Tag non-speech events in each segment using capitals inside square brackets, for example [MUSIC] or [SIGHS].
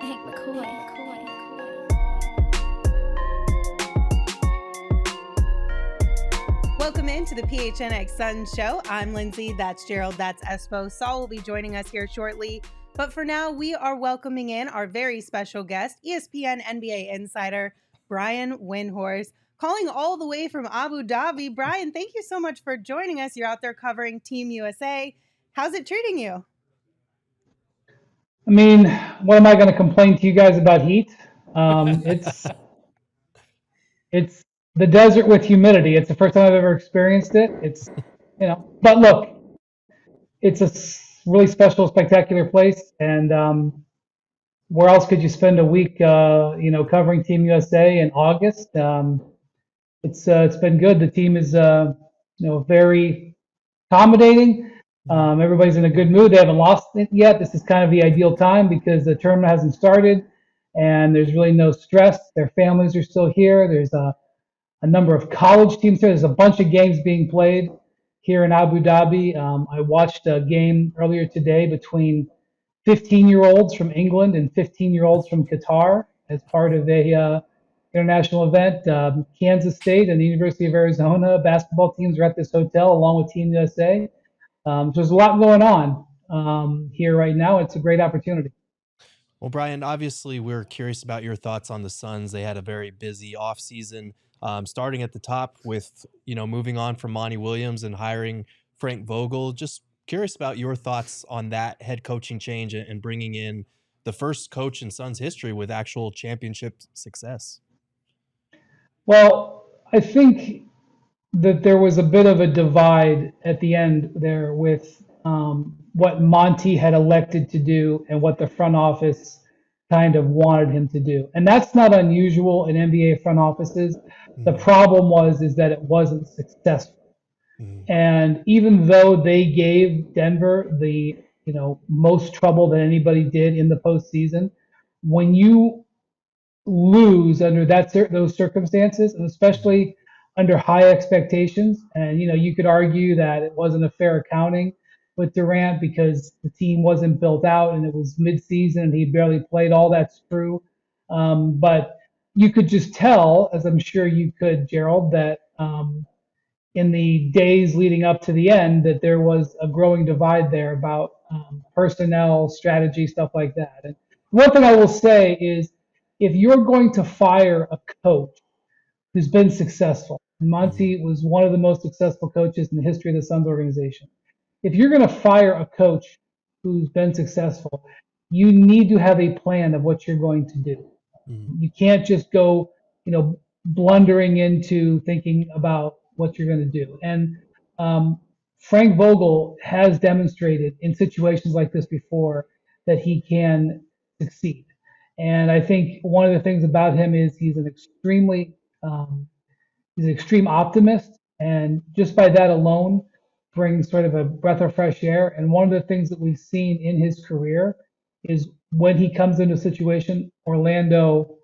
Hank McCoy. Welcome into the PHNX Sun Show. I'm Lindsay. That's Gerald. That's Espo. Saul will be joining us here shortly. But for now, we are welcoming in our very special guest, ESPN NBA insider Brian Windhorst, calling all the way from Abu Dhabi. Brian, thank you so much for joining us. You're out there covering Team USA. How's it treating you? I mean, what am I going to complain to you guys about heat? Um, [LAUGHS] it's it's the desert with humidity. It's the first time I've ever experienced it. It's you know, but look, it's a really special, spectacular place, and um, where else could you spend a week? Uh, you know, covering Team USA in August. Um, it's uh, it's been good. The team is uh, you know very accommodating. Um, everybody's in a good mood. They haven't lost it yet. This is kind of the ideal time because the tournament hasn't started and there's really no stress. Their families are still here. There's a, a number of college teams here. There's a bunch of games being played here in Abu Dhabi. Um, I watched a game earlier today between 15 year olds from England and 15 year olds from Qatar as part of a uh, international event. Um, Kansas State and the University of Arizona basketball teams are at this hotel along with Team USA. Um, so there's a lot going on um, here right now. It's a great opportunity. Well, Brian, obviously, we're curious about your thoughts on the Suns. They had a very busy offseason, um, starting at the top with, you know, moving on from Monty Williams and hiring Frank Vogel. Just curious about your thoughts on that head coaching change and and bringing in the first coach in Suns history with actual championship success. Well, I think that there was a bit of a divide at the end there with um, what Monty had elected to do and what the front office kind of wanted him to do. And that's not unusual in NBA front offices. The problem was is that it wasn't successful. And even though they gave Denver the you know most trouble that anybody did in the postseason, when you lose under that those circumstances, and especially under high expectations, and you know you could argue that it wasn't a fair accounting with Durant because the team wasn't built out and it was midseason and he barely played. All that's true, um, but you could just tell, as I'm sure you could, Gerald, that. Um, in the days leading up to the end that there was a growing divide there about um, personnel, strategy, stuff like that. And one thing I will say is if you're going to fire a coach who's been successful, Monty was one of the most successful coaches in the history of the Suns organization. If you're going to fire a coach who's been successful, you need to have a plan of what you're going to do. You can't just go, you know, blundering into thinking about what you're going to do. And um, Frank Vogel has demonstrated in situations like this before that he can succeed. And I think one of the things about him is he's an extremely um, he's an extreme optimist, and just by that alone brings sort of a breath of fresh air. And one of the things that we've seen in his career is when he comes into a situation, Orlando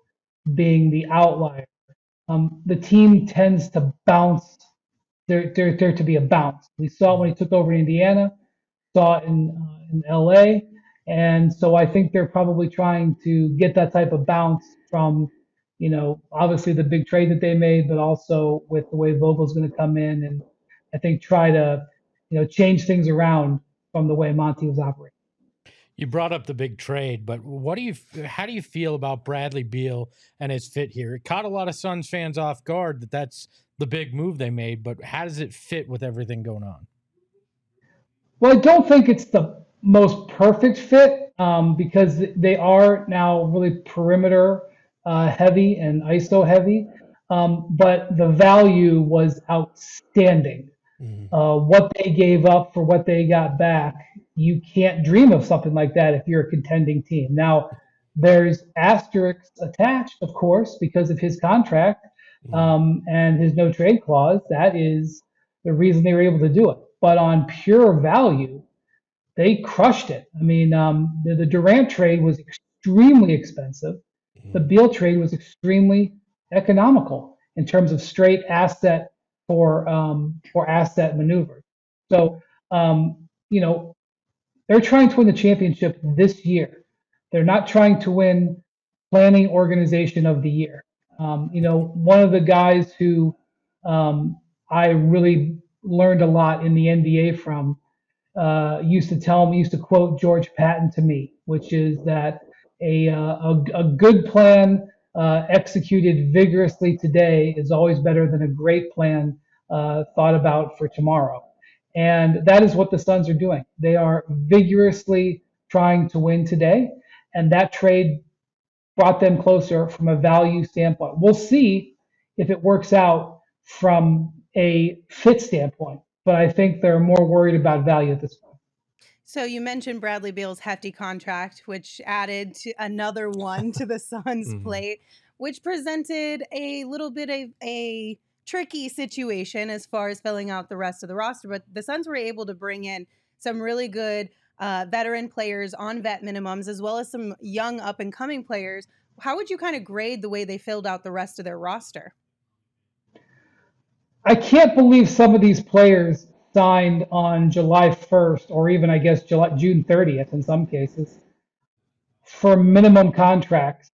being the outlier, um, the team tends to bounce. There, there, there to be a bounce. We saw it when he took over in Indiana, saw it in uh, in LA, and so I think they're probably trying to get that type of bounce from, you know, obviously the big trade that they made, but also with the way Vogel's going to come in and I think try to, you know, change things around from the way Monty was operating. You brought up the big trade, but what do you how do you feel about Bradley Beal and his fit here? It caught a lot of Suns fans off guard that that's the big move they made, but how does it fit with everything going on? Well, I don't think it's the most perfect fit um, because they are now really perimeter uh, heavy and ISO heavy. Um, but the value was outstanding. Uh, what they gave up for what they got back, you can't dream of something like that if you're a contending team. Now, there's asterisks attached, of course, because of his contract um, and his no trade clause. That is the reason they were able to do it. But on pure value, they crushed it. I mean, um, the, the Durant trade was extremely expensive. The Beal trade was extremely economical in terms of straight asset for um, for asset maneuvers. So, um, you know, they're trying to win the championship this year. They're not trying to win planning organization of the year. Um, you know, one of the guys who um, I really learned a lot in the NBA from uh, used to tell me, used to quote George Patton to me, which is that a, uh, a, a good plan uh, executed vigorously today is always better than a great plan uh, thought about for tomorrow. And that is what the Suns are doing. They are vigorously trying to win today. And that trade brought them closer from a value standpoint. We'll see if it works out from a fit standpoint, but I think they're more worried about value at this point. So you mentioned Bradley Beal's hefty contract, which added to another one to the Suns' Mhm. plate, which presented a little bit of a tricky situation as far as filling out the rest of the roster. But the Suns were able to bring in some really good uh, veteran players on vet minimums, as well as some young up and coming players. How would you kind of grade the way they filled out the rest of their roster? I can't believe some of these players signed on July 1st, or even I guess July, June 30th in some cases, for minimum contracts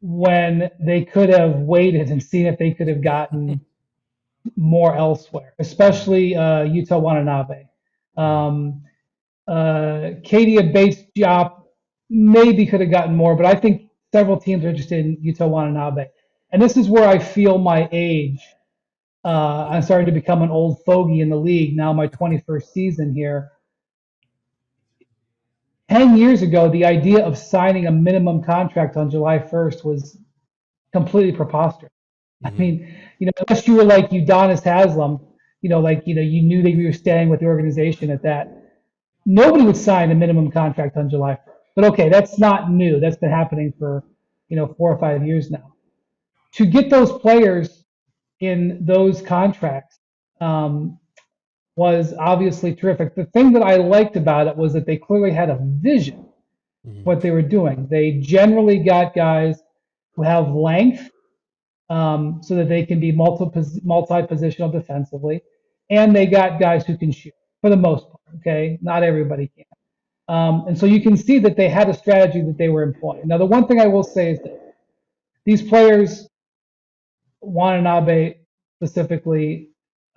when they could have waited and seen if they could have gotten more elsewhere, especially uh, Yuta Watanabe. Um, uh, Keita Bates Diop maybe could have gotten more, but I think several teams are interested in Yuta Watanabe. And this is where I feel my age. Uh, I'm starting to become an old fogey in the league now, my 21st season here. 10 years ago, the idea of signing a minimum contract on July 1st was completely preposterous. I Mhm. mean, you know, unless you were like Udonis Haslem, you know, like, you know, you knew that you were staying with the organization at that. Nobody would sign a minimum contract on July 1st. But okay, that's not new. That's been happening for, you know, four or five years now. To get those players in those contracts um, was obviously terrific. The thing that I liked about it was that they clearly had a vision Mhm. what they were doing. They generally got guys who have length um, so that they can be multi multi-positional defensively, and they got guys who can shoot for the most part. Okay, not everybody can, um, and so you can see that they had a strategy that they were employing. Now, the one thing I will say is that these players, Watanabe specifically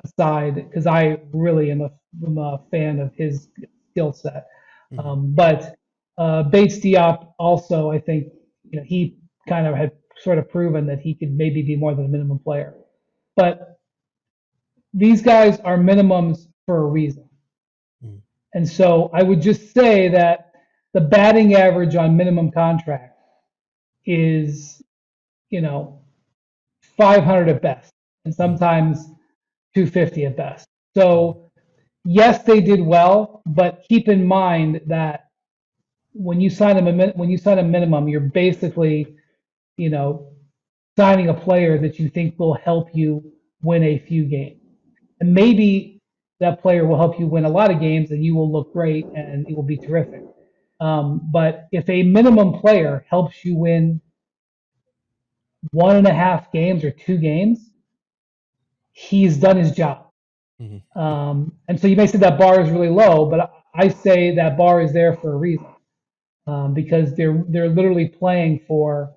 aside, because I really am a, am a fan of his skill set. Mhm. Um, but uh, Bates Diop also, I think, you know, he kind of had sort of proven that he could maybe be more than a minimum player. But these guys are minimums for a reason. Mm. And so I would just say that the batting average on minimum contract is, you know, 500 at best, and sometimes 250 at best. So yes, they did well, but keep in mind that when you sign a when you sign a minimum, you're basically, you know, signing a player that you think will help you win a few games, and maybe that player will help you win a lot of games, and you will look great and it will be terrific. Um, but if a minimum player helps you win one and a half games or two games, he's done his job. Mhm. Um, and so you may say that bar is really low, but I say that bar is there for a reason um, because they're they're literally playing for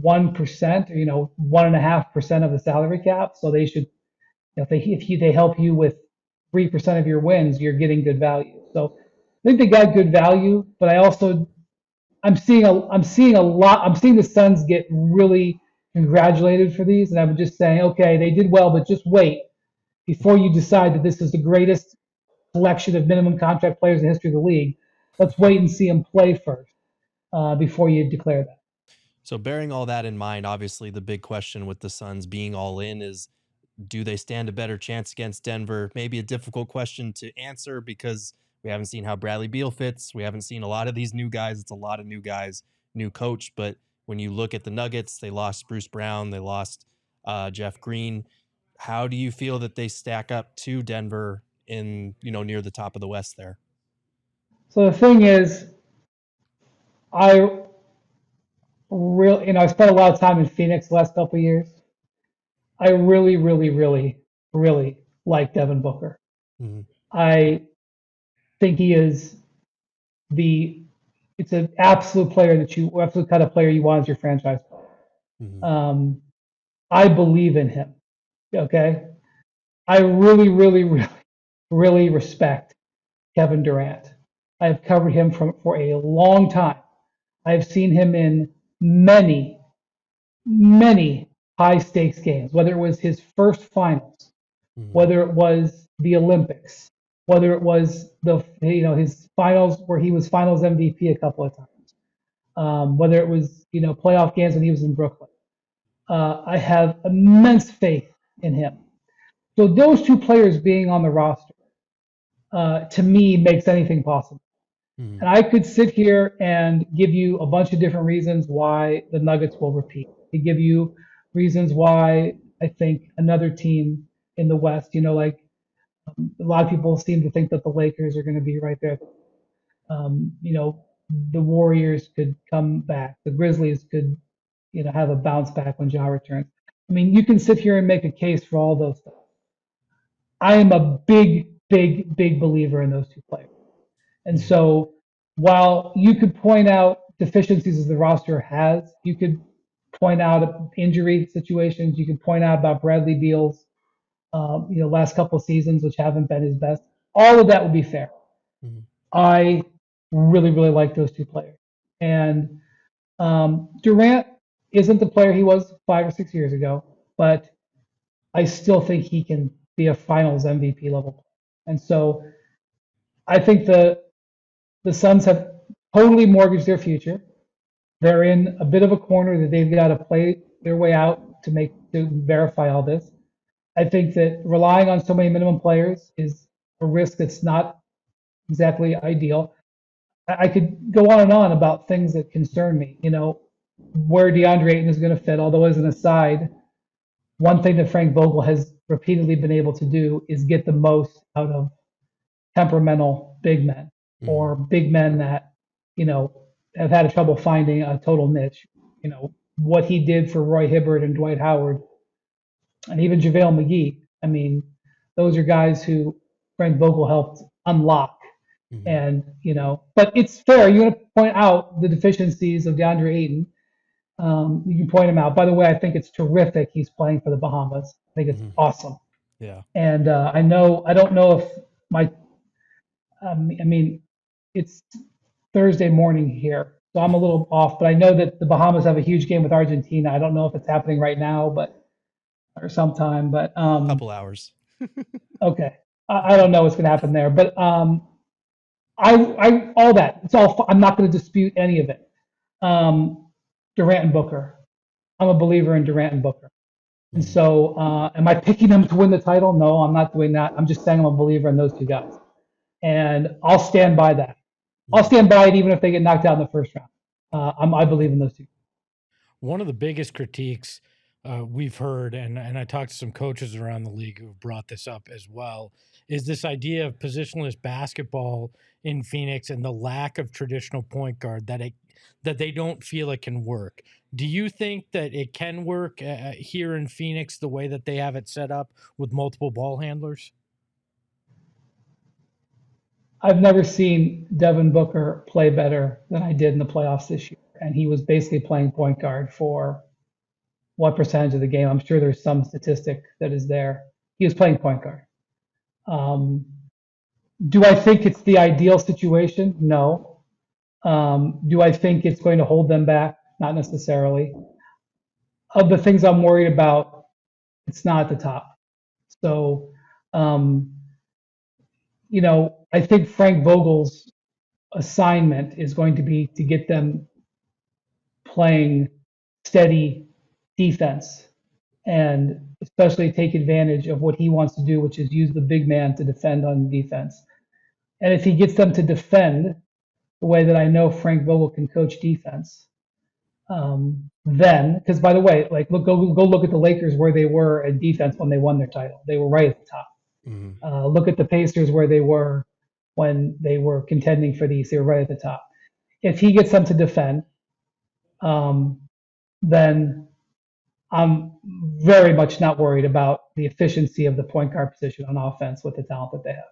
one percent, or you know, one and a half percent of the salary cap. So they should, you know, if they if you, they help you with three percent of your wins, you're getting good value. So I think they got good value, but I also I'm seeing a I'm seeing a lot. I'm seeing the Suns get really congratulated for these, and I'm just saying, okay, they did well, but just wait before you decide that this is the greatest collection of minimum contract players in the history of the league. Let's wait and see them play first uh, before you declare that. So, bearing all that in mind, obviously the big question with the Suns being all in is do they stand a better chance against Denver? Maybe a difficult question to answer because we haven't seen how Bradley Beal fits. We haven't seen a lot of these new guys. It's a lot of new guys, new coach. But when you look at the Nuggets, they lost Bruce Brown, they lost uh, Jeff Green. How do you feel that they stack up to Denver in, you know, near the top of the West there? So the thing is, I really, you know, I spent a lot of time in Phoenix the last couple of years. I really, really, really, really like Devin Booker. Mhm. I think he is the it's an absolute player that you absolute kind of player you want as your franchise player. Mhm. Um, I believe in him. Okay, I really, really, really, really respect Kevin Durant. I've covered him from for a long time. I've seen him in many, many high stakes games, whether it was his first finals, Mhm. whether it was the Olympics, whether it was the you know his finals where he was finals MVP a couple of times, um, whether it was you know playoff games when he was in Brooklyn. Uh, I have immense faith in him. So those two players being on the roster, uh, to me, makes anything possible. Mhm. And I could sit here and give you a bunch of different reasons why the Nuggets will repeat. To give you reasons why I think another team in the West, you know, like a lot of people seem to think that the Lakers are going to be right there. Um, you know, the Warriors could come back. The Grizzlies could, you know, have a bounce back when Ja returns. I mean, you can sit here and make a case for all those things. I am a big, big, big believer in those two players. And so while you could point out deficiencies as the roster has, you could point out injury situations, you could point out about Bradley Beal's, um, you know, last couple of seasons, which haven't been his best. All of that would be fair. Mhm. I really, really like those two players. And um, Durant isn't the player he was five or six years ago, but I still think he can be a finals MVP level player. And so I think the the Suns have totally mortgaged their future. They're in a bit of a corner that they've got to play their way out to make to verify all this. I think that relying on so many minimum players is a risk that's not exactly ideal. I could go on and on about things that concern me. You know, where DeAndre Ayton is going to fit. Although as an aside, one thing that Frank Vogel has repeatedly been able to do is get the most out of temperamental big men Mhm. or big men that you know have had trouble finding a total niche. You know what he did for Roy Hibbert and Dwight Howard, and even JaVale McGee. I mean, those are guys who Frank Vogel helped unlock. Mhm. And you know, but it's fair. You want to point out the deficiencies of DeAndre Ayton. Um, you can point them out. By the way, I think it's terrific. He's playing for the Bahamas. I think it's Mhm. awesome. Yeah. And uh, I know I don't know if my um, I mean it's Thursday morning here, so I'm a little off. But I know that the Bahamas have a huge game with Argentina. I don't know if it's happening right now, but or sometime. But um, couple hours. [LAUGHS] okay, I, I don't know what's going to happen there. But um, I I all that it's all. I'm not going to dispute any of it. Um, Durant and Booker. I'm a believer in Durant and Booker. And Mhm. so, uh, am I picking them to win the title? No, I'm not doing that. I'm just saying I'm a believer in those two guys. And I'll stand by that. I'll stand by it even if they get knocked out in the first round. Uh, I'm, I believe in those two. one of the biggest critiques uh, we've heard, and and I talked to some coaches around the league who've brought this up as well, is this idea of positionless basketball in Phoenix and the lack of traditional point guard that it that they don't feel it can work. Do you think that it can work uh, here in Phoenix the way that they have it set up with multiple ball handlers? I've never seen Devin Booker play better than I did in the playoffs this year. And he was basically playing point guard for what percentage of the game? I'm sure there's some statistic that is there. He was playing point guard. Um, do I think it's the ideal situation? No. Um, do I think it's going to hold them back? Not necessarily. Of the things I'm worried about, it's not at the top. So, um, you know, I think Frank Vogel's assignment is going to be to get them playing steady defense and especially take advantage of what he wants to do, which is use the big man to defend on defense. And if he gets them to defend the way that I know Frank Vogel can coach defense, um, then, because by the way, like look, go go look at the Lakers where they were in defense when they won their title. They were right at the top. Mhm. Uh, look at the Pacers where they were when they were contending for these. They were right at the top. If he gets them to defend, um, then I'm very much not worried about the efficiency of the point guard position on offense with the talent that they have.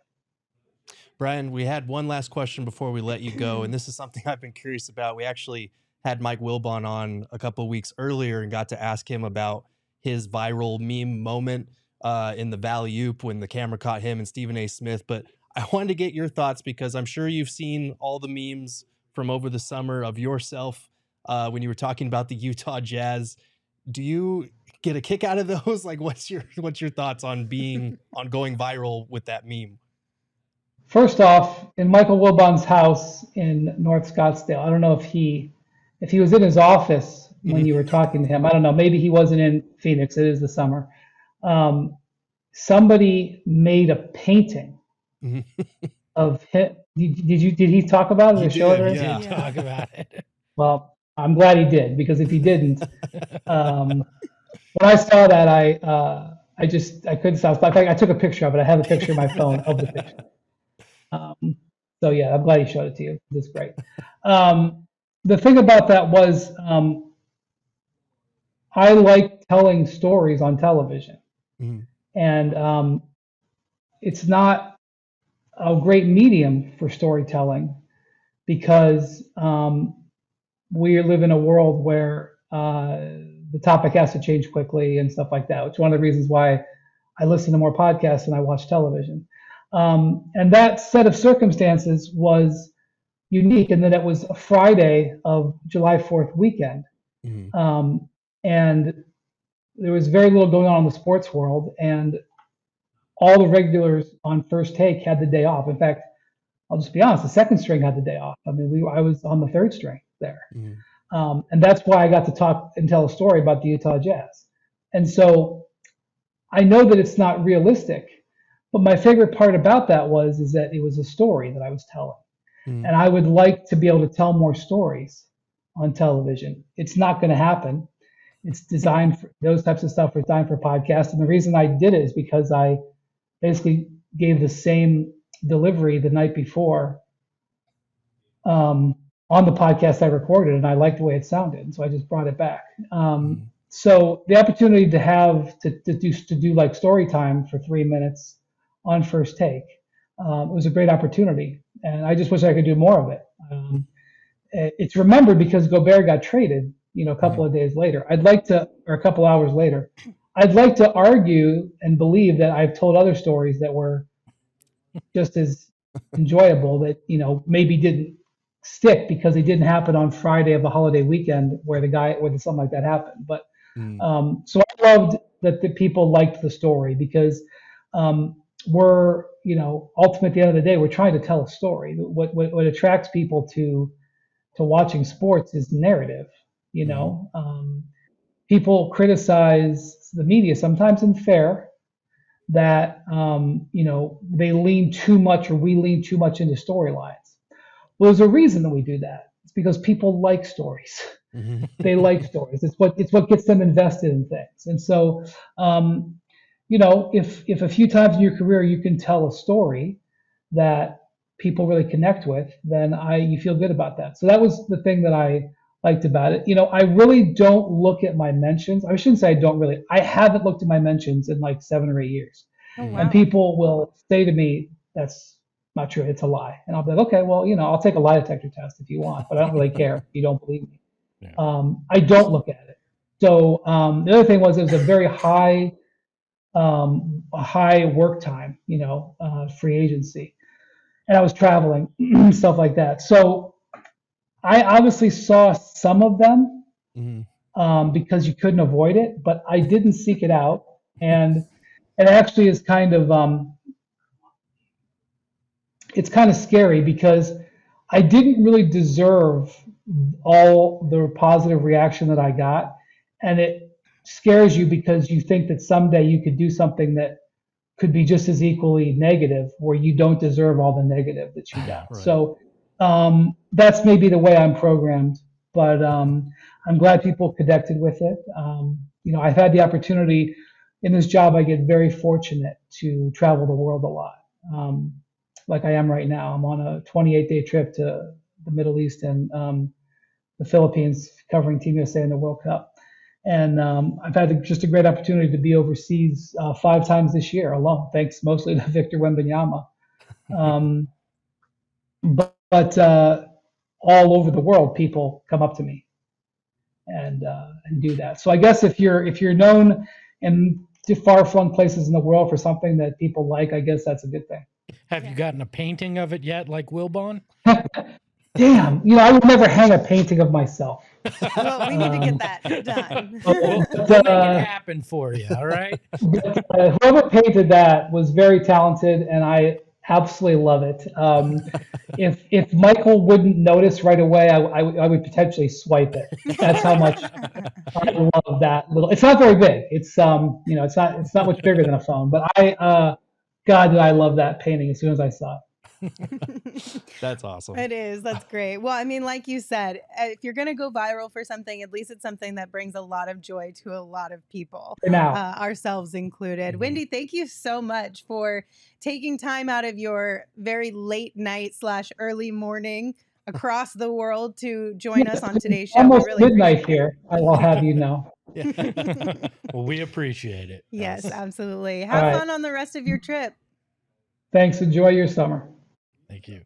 Brian, we had one last question before we let you go, and this is something [LAUGHS] I've been curious about. We actually had Mike Wilbon on a couple weeks earlier and got to ask him about his viral meme moment uh, in the Valley Oop when the camera caught him and Stephen A. Smith. But I wanted to get your thoughts because I'm sure you've seen all the memes from over the summer of yourself uh, when you were talking about the Utah Jazz. Do you get a kick out of those? [LAUGHS] Like, what's your what's your thoughts on being [LAUGHS] on going viral with that meme? First off, in Michael Wilbon's house in North Scottsdale, I don't know if he if he was in his office when you were talking to him. I don't know. Maybe he wasn't in Phoenix. It is the summer. Um, somebody made a painting [LAUGHS] of him. Did, did you did he talk about it? He or show it did, or yeah. anything? Talk about it. Well, I'm glad he did because if he didn't, [LAUGHS] um, when I saw that, I uh, I just I couldn't stop. In fact, I took a picture of it. I have a picture in my phone of the picture. Um, so yeah, I'm glad he showed it to you. It's great. Um, the thing about that was um, I like telling stories on television, Mhm. and um, it's not a great medium for storytelling because um, we live in a world where uh, the topic has to change quickly and stuff like that. Which is one of the reasons why I listen to more podcasts than I watch television. Um, and that set of circumstances was unique in that it was a Friday of July 4th weekend. Mhm. Um, and there was very little going on in the sports world. And all the regulars on first take had the day off. In fact, I'll just be honest, the second string had the day off. I mean, we I was on the third string there. Mhm. Um, and that's why I got to talk and tell a story about the Utah Jazz. And so I know that it's not realistic, but my favorite part about that was is that it was a story that I was telling. Mhm. And I would like to be able to tell more stories on television. It's not going to happen. It's designed for those types of stuff are designed for podcasts. And the reason I did it is because I basically gave the same delivery the night before um, on the podcast I recorded, and I liked the way it sounded, and so I just brought it back. Um, so the opportunity to have to, to do to do like story time for three minutes on first take um, was a great opportunity, and I just wish I could do more of it. Um, it- it's remembered because Gobert got traded, you know, a couple of days later. I'd like to, or a couple hours later, I'd like to argue and believe that I've told other stories that were just as enjoyable that you know maybe didn't stick because it didn't happen on Friday of a holiday weekend where the guy where something like that happened. But Mhm. um, so I loved that the people liked the story because um, we're you know ultimately at the end of the day we're trying to tell a story. What what, what attracts people to to watching sports is narrative. You know, um, people criticize the media sometimes in fair that um, you know they lean too much or we lean too much into storylines. Well, there's a reason that we do that. It's because people like stories. Mhm. they like stories. It's what it's what gets them invested in things. And so, um, you know, if if a few times in your career you can tell a story that people really connect with, then I you feel good about that. So that was the thing that I liked about it. You know, I really don't look at my mentions. I shouldn't say I don't really. I haven't looked at my mentions in like seven or eight years. Oh, And people will say to me, "That's not true. It's a lie." And I'll be like, "Okay, well, you know, I'll take a lie detector test if you want, but I don't really care if you don't believe me." Yeah. Um, I don't look at it. So um, the other thing was it was a very high, um, high work time, you know, uh, free agency, and I was traveling, [CLEARS THROAT] stuff like that. So I obviously saw some of them Mhm. um, because you couldn't avoid it, but I didn't seek it out, and it actually is kind of um, it's kind of scary because I didn't really deserve all the positive reaction that I got, and it scares you because you think that someday you could do something that could be just as equally negative, where you don't deserve all the negative that you [SIGHS] got. Right. So um, that's maybe the way I'm programmed, but um, I'm glad people connected with it. Um, you know, I've had the opportunity in this job. I get very fortunate to travel the world a lot, um, like I am right now. I'm on a 28 day trip to the Middle East and um, the Philippines, covering Team USA in the World Cup. And um, I've had just a great opportunity to be overseas uh, five times this year alone, thanks mostly to [LAUGHS] Victor Wembanyama. Um, but, but uh, all over the world, people come up to me and uh, and do that. So I guess if you're if you're known in far flung places in the world for something that people like, I guess that's a good thing. Have you gotten a painting of it yet, like Wilbon? [LAUGHS] Damn, you know, I would never hang a painting of myself. well, we need to get that done. [LAUGHS] But, We'll make it uh, happen for you. All right. [LAUGHS] but, uh, whoever painted that was very talented, and I absolutely love it. Um, if if Michael wouldn't notice right away, I, I, would- I would potentially swipe it. That's how much I love that little. It's not very big. It's um, you know, it's not it's not much bigger than a phone. But I, uh, God, did I love that painting as soon as I saw it. [LAUGHS] That's awesome. It is. That's great. Well, I mean, like you said, uh, if you're going to go viral for something, at least it's something that brings a lot of joy to a lot of people, now, uh, ourselves included. Mhm. Windy, thank you so much for taking time out of your very late night slash early morning across the world to join us on [LAUGHS] today's show. We almost really midnight here. I will have you know. [LAUGHS] well, we appreciate it. Yes, Yes. absolutely. Have right. fun on the rest of your trip. Thanks. Enjoy your summer. Thank you.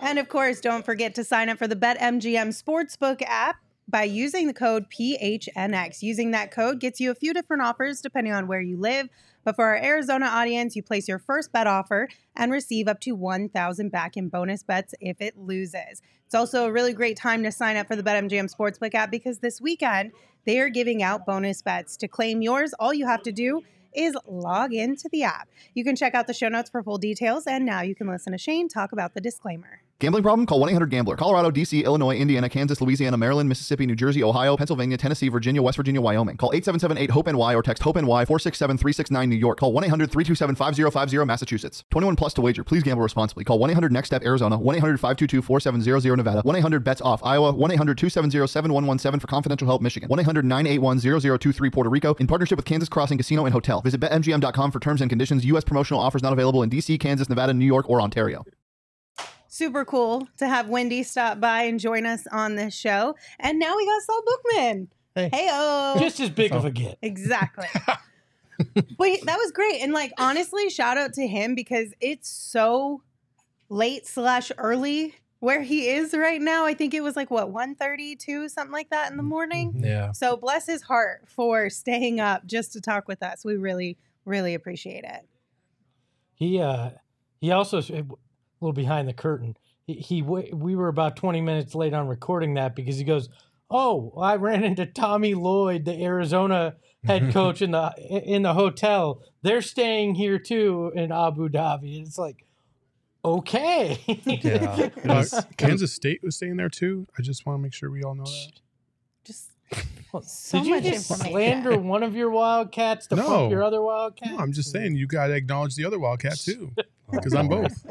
And of course, don't forget to sign up for the BetMGM Sportsbook app by using the code PHNX. Using that code gets you a few different offers depending on where you live. But for our Arizona audience, you place your first bet offer and receive up to 1000 back in bonus bets if it loses. It's also a really great time to sign up for the BetMGM Sportsbook app because this weekend they are giving out bonus bets. To claim yours, all you have to do is log into the app. You can check out the show notes for full details, and now you can listen to Shane talk about the disclaimer. Gambling problem? Call 1 800 Gambler. Colorado, D.C., Illinois, Indiana, Kansas, Louisiana, Maryland, Mississippi, New Jersey, Ohio, Pennsylvania, Tennessee, Virginia, West Virginia, Wyoming. Call 877 8 HOPE NY or text HOPE NY 467 369 New York. Call 1 800 327 5050 Massachusetts. 21 plus to wager. Please gamble responsibly. Call 1 800 NEXT STEP Arizona. 1 800 522 4700 Nevada. 1 800 BETS OFF Iowa. 1 800 270 7117 for confidential help Michigan. 1 800 981 0023 Puerto Rico. In partnership with Kansas Crossing Casino and Hotel. Visit BetMGM.com for terms and conditions. U.S. promotional offers not available in D.C., Kansas, Nevada, New York, or Ontario. Super cool to have Windy stop by and join us on this show. And now we got Saul Bookman. Hey. Oh. Just as big of a get. Exactly. [LAUGHS] Wait, that was great. And like honestly, shout out to him because it's so late slash early where he is right now. I think it was like what, 132, something like that in the morning. Yeah. So bless his heart for staying up just to talk with us. We really, really appreciate it. He uh he also a little behind the curtain. He, he we were about 20 minutes late on recording that because he goes, "Oh, I ran into Tommy Lloyd, the Arizona head [LAUGHS] coach in the in the hotel. They're staying here too in Abu Dhabi." And It's like, okay, Yeah. [LAUGHS] It Uh, Kansas State was staying there too. I just want to make sure we all know that. Just [LAUGHS] Well, So Did you just information. slander one of your Wildcats to No. pump your other Wildcat? No, I'm just saying you got to acknowledge the other Wildcat too, because I'm both.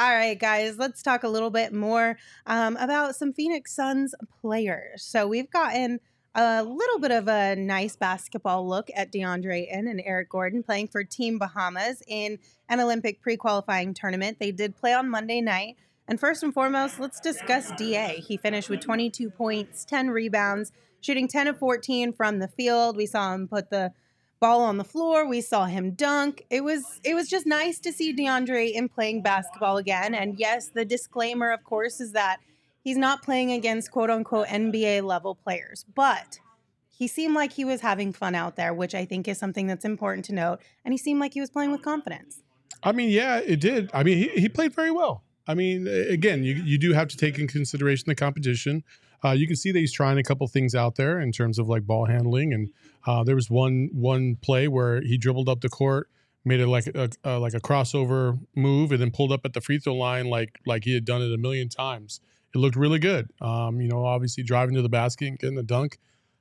All right, guys, let's talk a little bit more um, about some Phoenix Suns players. So we've gotten a little bit of a nice basketball look at DeAndre Ayton and Eric Gordon playing for Team Bahamas in an Olympic pre-qualifying tournament. They did play on Monday night. And first and foremost, let's discuss DA. He finished with 22 points, 10 rebounds, shooting 10 of 14 from the field. We saw him put the ball on the floor. We saw him dunk. It was it was just nice to see DeAndre in playing basketball again. And yes, the disclaimer, of course, is that he's not playing against quote unquote NBA level players, but he seemed like he was having fun out there, which I think is something that's important to note. And he seemed like he was playing with confidence. I mean, yeah, it did. I mean, he, he played very well. I mean, again, you, you do have to take in consideration the competition. Uh, you can see that he's trying a couple things out there in terms of like ball handling, and uh, there was one one play where he dribbled up the court, made it like a, a like a crossover move, and then pulled up at the free throw line like like he had done it a million times. It looked really good. Um, you know, obviously driving to the basket and getting the dunk,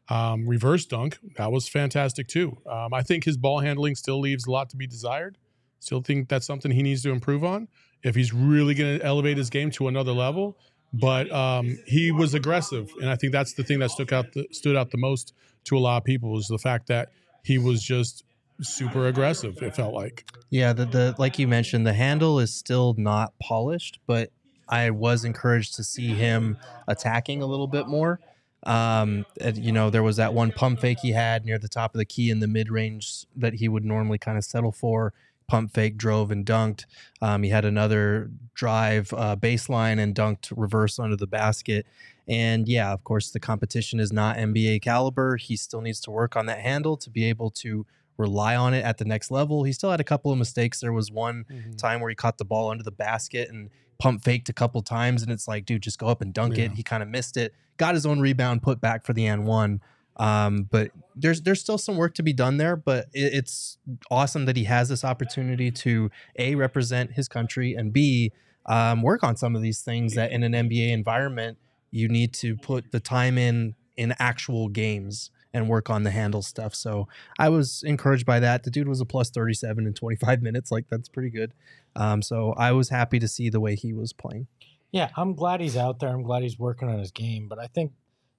um, reverse dunk, that was fantastic too. Um, I think his ball handling still leaves a lot to be desired. Still think that's something he needs to improve on if he's really going to elevate his game to another level. But um, he was aggressive, and I think that's the thing that out the, stood out the most to a lot of people is the fact that he was just super aggressive. It felt like. Yeah, the, the like you mentioned, the handle is still not polished, but I was encouraged to see him attacking a little bit more. Um, and, you know, there was that one pump fake he had near the top of the key in the mid range that he would normally kind of settle for. Pump fake, drove and dunked. Um, he had another drive uh, baseline and dunked reverse under the basket. And yeah, of course, the competition is not NBA caliber. He still needs to work on that handle to be able to rely on it at the next level. He still had a couple of mistakes. There was one Mhm. time where he caught the ball under the basket and pump faked a couple times, and it's like, dude, just go up and dunk Yeah. it. He kind of missed it, got his own rebound, put back for the and one. Um, but there's there's still some work to be done there. But it, it's awesome that he has this opportunity to a represent his country and b um, work on some of these things that in an NBA environment you need to put the time in in actual games and work on the handle stuff. So I was encouraged by that. The dude was a plus 37 in 25 [LAUGHS] minutes. Like that's pretty good. Um, so I was happy to see the way he was playing. Yeah, I'm glad he's out there. I'm glad he's working on his game. But I think,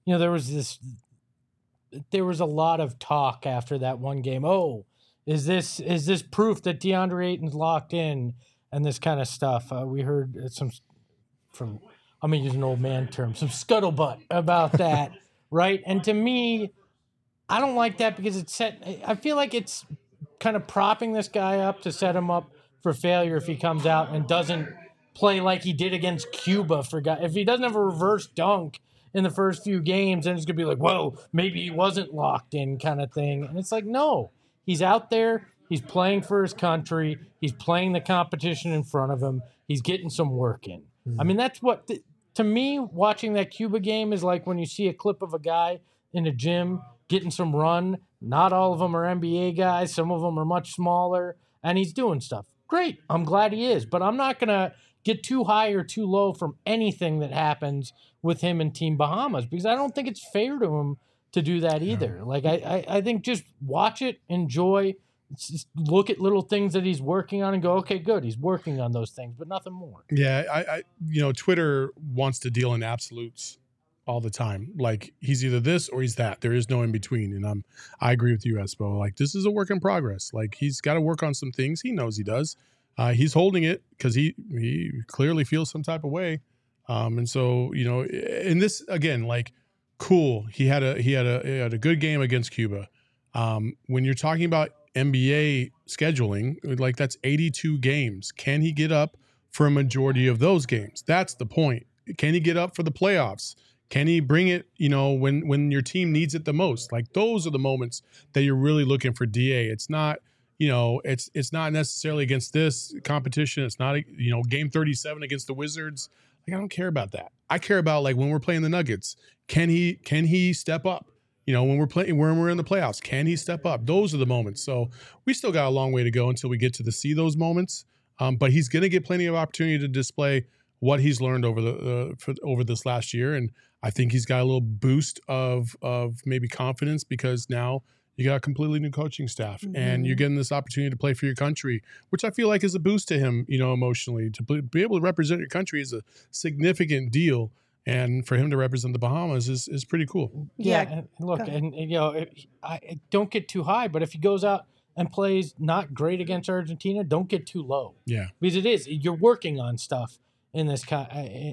you know, there was this, there was a lot of talk after that one game. Oh, is this is this proof that DeAndre Ayton's locked in and this kind of stuff? Uh, we heard uh, some from, I'm gonna use an old man term, some scuttlebutt about that, [LAUGHS] right? And to me, I don't like that because it's set. I feel like it's kind of propping this guy up to set him up for failure if he comes out and doesn't play like he did against Cuba. For God, if he doesn't have a reverse dunk in the first few games, and it's gonna be like, whoa, maybe he wasn't locked in, kind of thing. And it's like, no, he's out there. He's playing for his country. He's playing the competition in front of him. He's getting some work in. I hmm. mean, that's what to me watching that Cuba game is like when you see a clip of a guy in a gym getting some run. Not all of them are NBA guys. Some of them are much smaller, and he's doing stuff. Great. I'm glad he is, but I'm not gonna get too high or too low from anything that happens with him and Team Bahamas because I don't think it's fair to him to do that either. Like I, I, I think just watch it, enjoy, just look at little things that he's working on, and go, okay, good, he's working on those things, but nothing more. Yeah, I, I, you know, Twitter wants to deal in absolutes all the time. Like he's either this or he's that. There is no in between. And I'm, I agree with you, Espo. Like this is a work in progress. Like he's got to work on some things. He knows he does. Uh, he's holding it because he he clearly feels some type of way. Um, and so you know, in this again, like cool. He had a he had a he had a good game against Cuba. Um, when you're talking about NBA scheduling, like that's 82 games. Can he get up for a majority of those games? That's the point. Can he get up for the playoffs? Can he bring it, you know, when when your team needs it the most? Like those are the moments that you're really looking for DA. It's not, you know, it's it's not necessarily against this competition. It's not, you know, game 37 against the Wizards. Like I don't care about that. I care about like when we're playing the Nuggets. Can he can he step up? You know, when we're playing when we're in the playoffs, can he step up? Those are the moments. So we still got a long way to go until we get to the see those moments. Um, but he's going to get plenty of opportunity to display what he's learned over the uh, for, over this last year, and I think he's got a little boost of of maybe confidence because now you got a completely new coaching staff, and you're getting this opportunity to play for your country, which I feel like is a boost to him, you know, emotionally. To be be able to represent your country is a significant deal, and for him to represent the Bahamas is is pretty cool. Yeah, Yeah, and and look, and, and, you know, if- I, I don't get too high, but if he goes out and plays not great against Argentina, don't get too low Yeah, because it is you're working on stuff in this uh,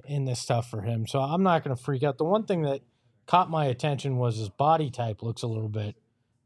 in this stuff for him. So I'm not going to freak out. The one thing that caught my attention was his body type looks a little bit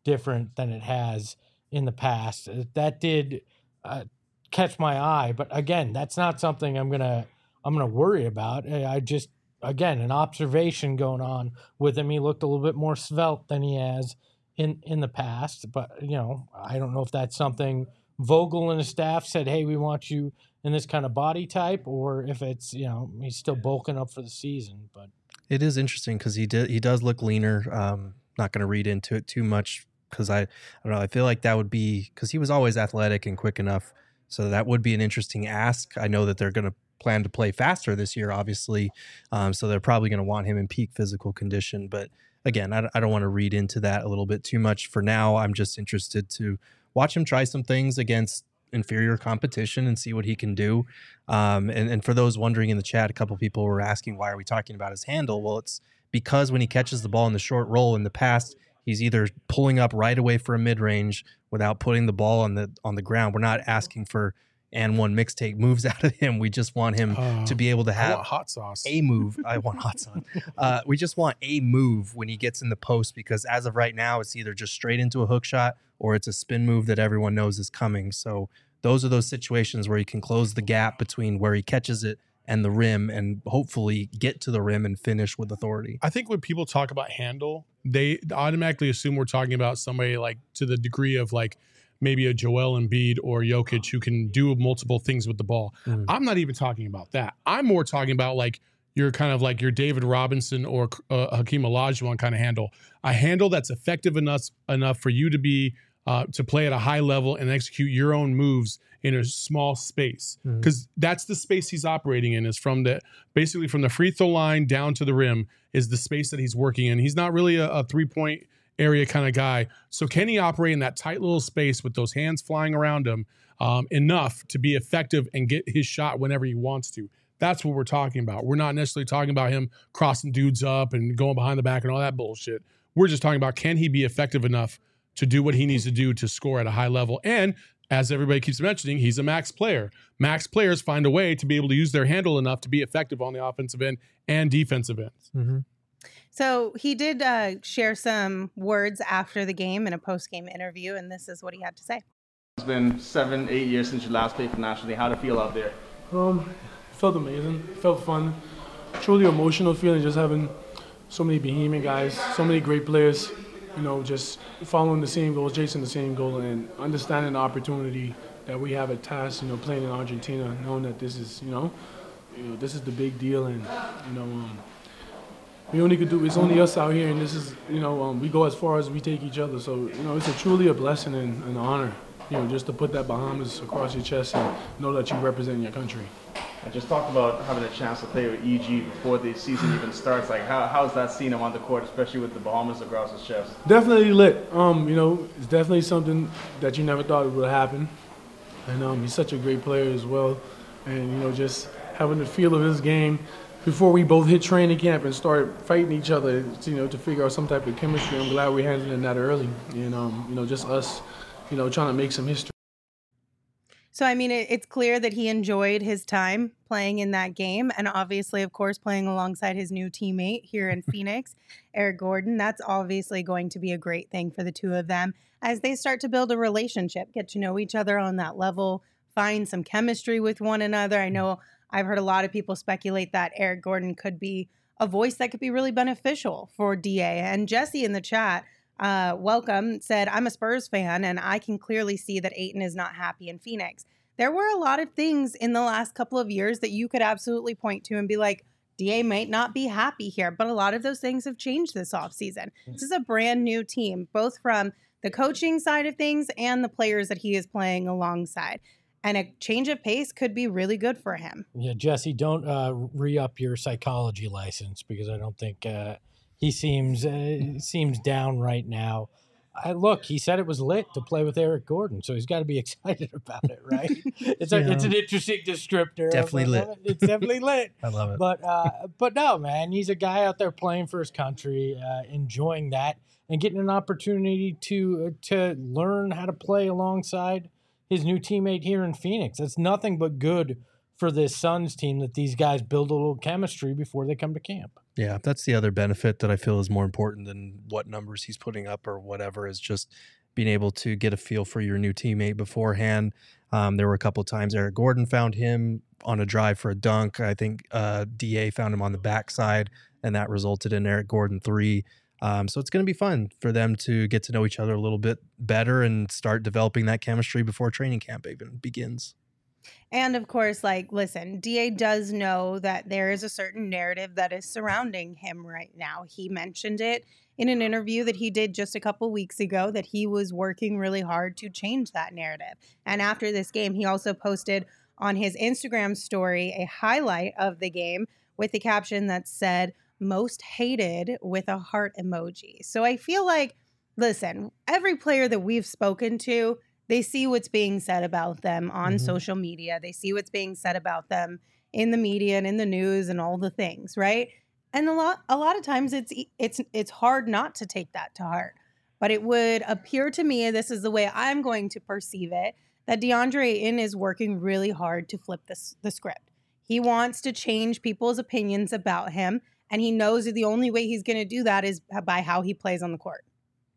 different than it has in the past. Uh, That did uh, catch my eye, but again, that's not something I'm gonna I'm gonna worry about. I just again an observation going on with him. He looked a little bit more svelte than he has in in the past, but you know I don't know if that's something Vogel and his staff said, "Hey, we want you in this kind of body type," or if it's you know he's still bulking up for the season. But It is interesting because he did he does look leaner. Um, not going to read into it too much because I I don't know. I feel like that would be because he was always athletic and quick enough. So that would be an interesting ask. I know that they're going to plan to play faster this year, obviously. Um, so they're probably going to want him in peak physical condition. But again, I, I don't want to read into that a little bit too much. For now, I'm just interested to watch him try some things against inferior competition and see what he can do. Um, and, and for those wondering in the chat, a couple people were asking, why are we talking about his handle? Well, it's because when he catches the ball in the short roll in the past, he's either pulling up right away for a mid range without putting the ball on the on the ground. We're not asking for and one mixtape moves [LAUGHS] out of him. We just want him Uh, to be able to have hot sauce. a move. I want hot sauce. [LAUGHS] Uh, we just want a move when he gets in the post because as of right now, it's either just straight into a hook shot or it's a spin move that everyone knows is coming. So those are those situations where he can close the gap between where he catches it and the rim and hopefully get to the rim and finish with authority. I think when people talk about handle, they automatically assume we're talking about somebody like to the degree of like maybe a Joel Embiid or Jokic who can do multiple things with the ball. Mm. I'm not even talking about that. I'm more talking about like you're kind of like your David Robinson or uh, Hakeem Olajuwon kind of handle, a handle that's effective enough enough for you to be uh, to play at a high level and execute your own moves in a small space. Because that's the space he's operating in is from the basically from the free throw line down to the rim is the space that he's working in. He's not really a, a three point area kind of guy. So can he operate in that tight little space with those hands flying around him um, enough to be effective and get his shot whenever he wants to? That's what we're talking about. We're not necessarily talking about him crossing dudes up and going behind the back and all that bullshit. We're just talking about can he be effective enough to do what he needs to do to score at a high level. And as everybody keeps mentioning, he's a max player. Max players find a way to be able to use their handle enough to be effective on the offensive end and defensive ends. Mm-hmm. So he did uh, share some words after the game in a post game interview, and this is what he had to say. It's been seven, eight years since you last played for National League. How would it feel out there? Um, it felt amazing. It felt fun. Truly emotional feeling just having so many behemoth guys, so many great players. You know, just following the same goals, chasing the same goal, and understanding the opportunity that we have at TAS. You know, playing in Argentina, knowing that this is, you know, you know this is the big deal, and you know, um, we only could do. It's only us out here, and this is, you know, um, we go as far as we take each other. So, you know, it's a truly a blessing and an honor. You know, just to put that Bahamas across your chest and know that you represent your country. I just talked about having a chance to play with EG before the season even starts. Like, how, how's that seeing him on the court, especially with the Bahamas across his chest? Definitely lit. Um, you know, it's definitely something that you never thought it would happen. And um, he's such a great player as well. And you know, just having the feel of his game before we both hit training camp and start fighting each other, you know, to figure out some type of chemistry. I'm glad we're handling that early. And um, you know, just us, you know, trying to make some history. So, I mean, it, it's clear that he enjoyed his time playing in that game. And obviously, of course, playing alongside his new teammate here in [LAUGHS] Phoenix, Eric Gordon. That's obviously going to be a great thing for the two of them as they start to build a relationship, get to know each other on that level, find some chemistry with one another. I know I've heard a lot of people speculate that Eric Gordon could be a voice that could be really beneficial for DA. And Jesse in the chat, uh, welcome, said, I'm a Spurs fan and I can clearly see that Ayton is not happy in Phoenix. There were a lot of things in the last couple of years that you could absolutely point to and be like, DA might not be happy here, but a lot of those things have changed this offseason. This is a brand new team, both from the coaching side of things and the players that he is playing alongside. And a change of pace could be really good for him. Yeah, Jesse, don't uh, re up your psychology license because I don't think uh, he seems uh, seems down right now. I, look, he said it was lit to play with Eric Gordon, so he's got to be [LAUGHS] excited about it, right? It's a, it's an interesting descriptor. Definitely lit. [LAUGHS] It's definitely lit. [LAUGHS] I love it. But uh, but no, man, he's a guy out there playing for his country, uh, enjoying that, and getting an opportunity to uh, to learn how to play alongside his new teammate here in Phoenix. That's nothing but good for this Suns team that these guys build a little chemistry before they come to camp. Yeah, that's the other benefit that I feel is more important than what numbers he's putting up or whatever is just being able to get a feel for your new teammate beforehand. Um, there were a couple times Eric Gordon found him on a drive for a dunk. I think uh, Da found him on the backside, and that resulted in Eric Gordon three. Um, so it's going to be fun for them to get to know each other a little bit better and start developing that chemistry before training camp even begins. And of course, like, listen, DA does know that there is a certain narrative that is surrounding him right now. He mentioned it in an interview that he did just a couple weeks ago that he was working really hard to change that narrative. And after this game, he also posted on his Instagram story a highlight of the game with the caption that said, most hated with a heart emoji. So I feel like, listen, every player that we've spoken to, they see what's being said about them on Mhm. social media. They see what's being said about them in the media and in the news and all the things, right? And a lot a lot of times it's it's it's hard not to take that to heart. But it would appear to me, this is the way I'm going to perceive it, that DeAndre in is working really hard to flip this the script. He wants to change people's opinions about him, and he knows that the only way he's going to do that is by how he plays on the court.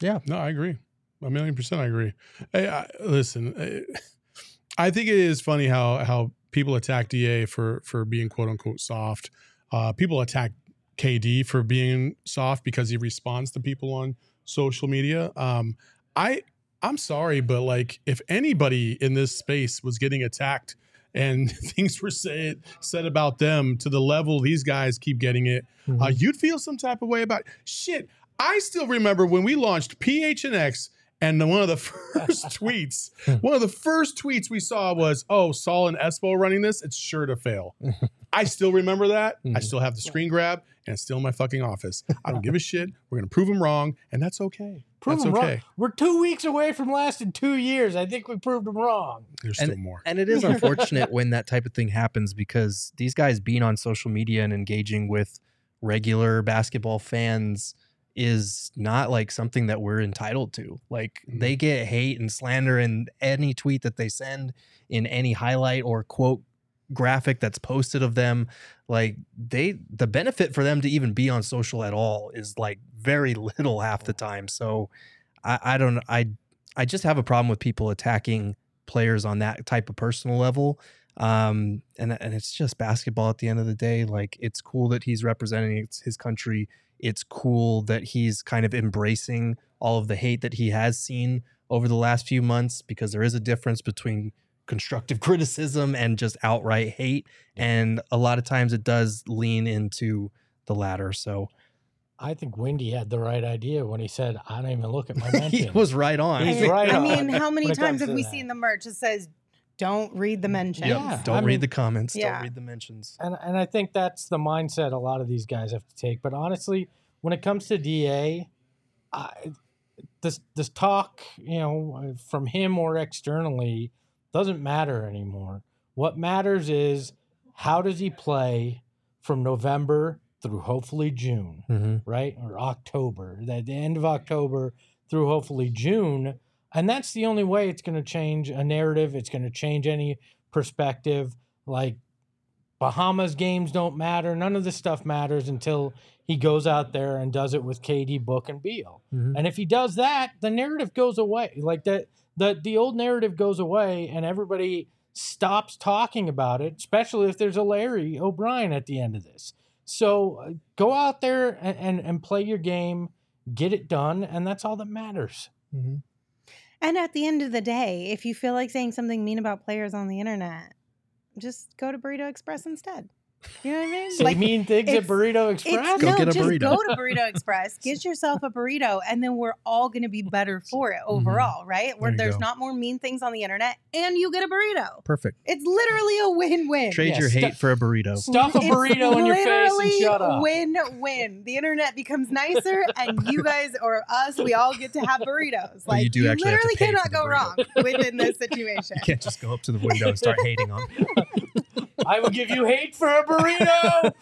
Yeah, no, I agree. A million percent, I agree. Hey, I, listen, eh, I think it is funny how how people attack Da for for being quote unquote soft. Uh, people attack KD for being soft because he responds to people on social media. Um, I I'm sorry, but like if anybody in this space was getting attacked and [LAUGHS] things were said said about them to the level these guys keep getting it, uh, you'd feel some type of way about it. shit. I still remember when we launched PHNX and the- one of the [LAUGHS] first [LAUGHS] tweets, one of the first tweets we saw was, "Oh, Saul and Espo running this. It's sure to fail." [LAUGHS] I still remember that. I Mhm. still have the screen grab, and it's still in my fucking office. I don't give a shit. We're gonna prove them wrong, and that's okay. Prove that's them okay. wrong. We're two weeks away from lasting two years. I think we proved them wrong. There's And- still more. And it is unfortunate when that type of thing happens because these guys being on social media and engaging with regular basketball fans is not like something that we're entitled to. Like Mhm. they get hate and slander in any tweet that they send, in any highlight or quote graphic that's posted of them. Like they the benefit for them to even be on social at all is like very [LAUGHS] little half the time. So I, I don't I I just have a problem with people attacking players on that type of personal level. Um, and and it's just basketball at the end of the day. Like it's cool that he's representing his country. It's cool that he's kind of embracing all of the hate that he has seen over the last few months because there is a difference between constructive [LAUGHS] criticism and just outright hate. And a lot of times it does lean into the latter. So I think Windy had the right idea when he said, "I don't even look at my [LAUGHS] he mentions." was right on. He's I, right I on mean, how [LAUGHS] many when it times comes have to we that. seen the merch that says, "Don't read the mentions"? Yep. Yeah, Don't I read mean- the comments. Yeah. Don't read the mentions. and and I think that's the mindset a lot of these guys have to take. But honestly, when it comes to Da, I, this this talk, you know, from him or externally, doesn't matter anymore. What matters is how does he play from November through hopefully June, Mm-hmm. right, or October, the, the end of October through hopefully June, and that's the only way it's going to change a narrative. It's going to change any perspective. Like Bahamas games don't matter. None of this stuff matters until he goes out there and does it with KD, Book, and Beal. Mhm. And if he does that, the narrative goes away. Like the the the old narrative goes away, and everybody stops talking about it. Especially if there's a Larry O'Brien at the end of this. So uh, go out there and, and and play your game, get it done, and that's all that matters. Mm-hmm. And at the end of the day, if you feel like saying something mean about players on the internet, just go to Burrito Express instead. You know what I mean? Say mean things at Burrito Express. Go no, get a just burrito. go to Burrito Express, get yourself a burrito, and then we're all going to be better [LAUGHS] for it mm-hmm. overall, right? Where There there's go. not more mean things on the internet, and you get a burrito. Perfect. It's literally a win-win. Trade Yeah, your stu- hate for a burrito. Stuff a burrito in your face and literally shut up. Win-win. The internet becomes nicer, and you [LAUGHS] guys or us, we all get to have burritos. But you Like do actually literally cannot go burrito. wrong within this situation. You can't just go up to the window and start hating on. [LAUGHS] I will give you hate for a burrito.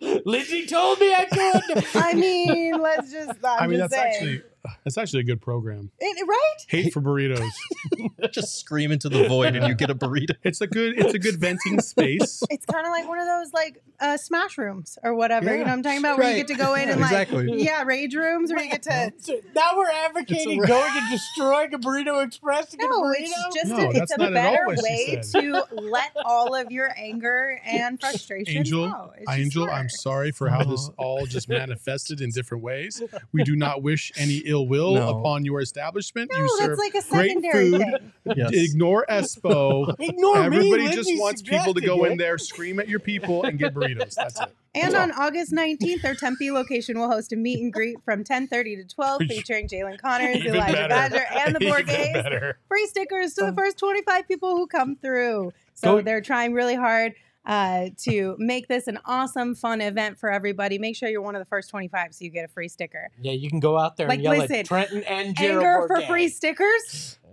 [LAUGHS] Lindsay told me I could. I mean, let's just. I'm I mean, just that's saying. actually that's actually a good program. It- right? Hate for burritos. [LAUGHS] just scream into the void and you get a burrito. It's a good it's a good venting space. [LAUGHS] It's kind of like one of those like uh, smash rooms or whatever. You know what I'm talking about? Where you Right. get to go in and Exactly. like yeah, rage rooms where you get to. [LAUGHS] So now we're advocating It's a- going and destroying a burrito express to get a No, burrito. it's just No, a, it's that's a not at all better what she way said. to let all of your anger and frustration Angel, out. It's just Angel, I'm smart. sorry for how this all just manifested in different ways. We do not wish any ill will No. upon your establishment. No, you that's like a great secondary food. thing. [LAUGHS] Yes. Ignore Espo. [LAUGHS] Ignore me. Everybody Lindsay just wants people to suggested go in there, scream at your people, and get burritos. That's it. And on August 19th, our Tempe location will host a meet and greet from 10:30 to 12, [LAUGHS] featuring Jalen Connors, Even Elijah better. Badger, and the Even Borges. free stickers to the um, first 25 people who come through. So Go- they're trying really hard uh, to make this an awesome, fun event for everybody. Make sure you're one of the first 25 so you get a free sticker. Yeah, you can go out there Like, and yell listen, at Trenton and Gerald Anger for Bourget. free stickers? [LAUGHS]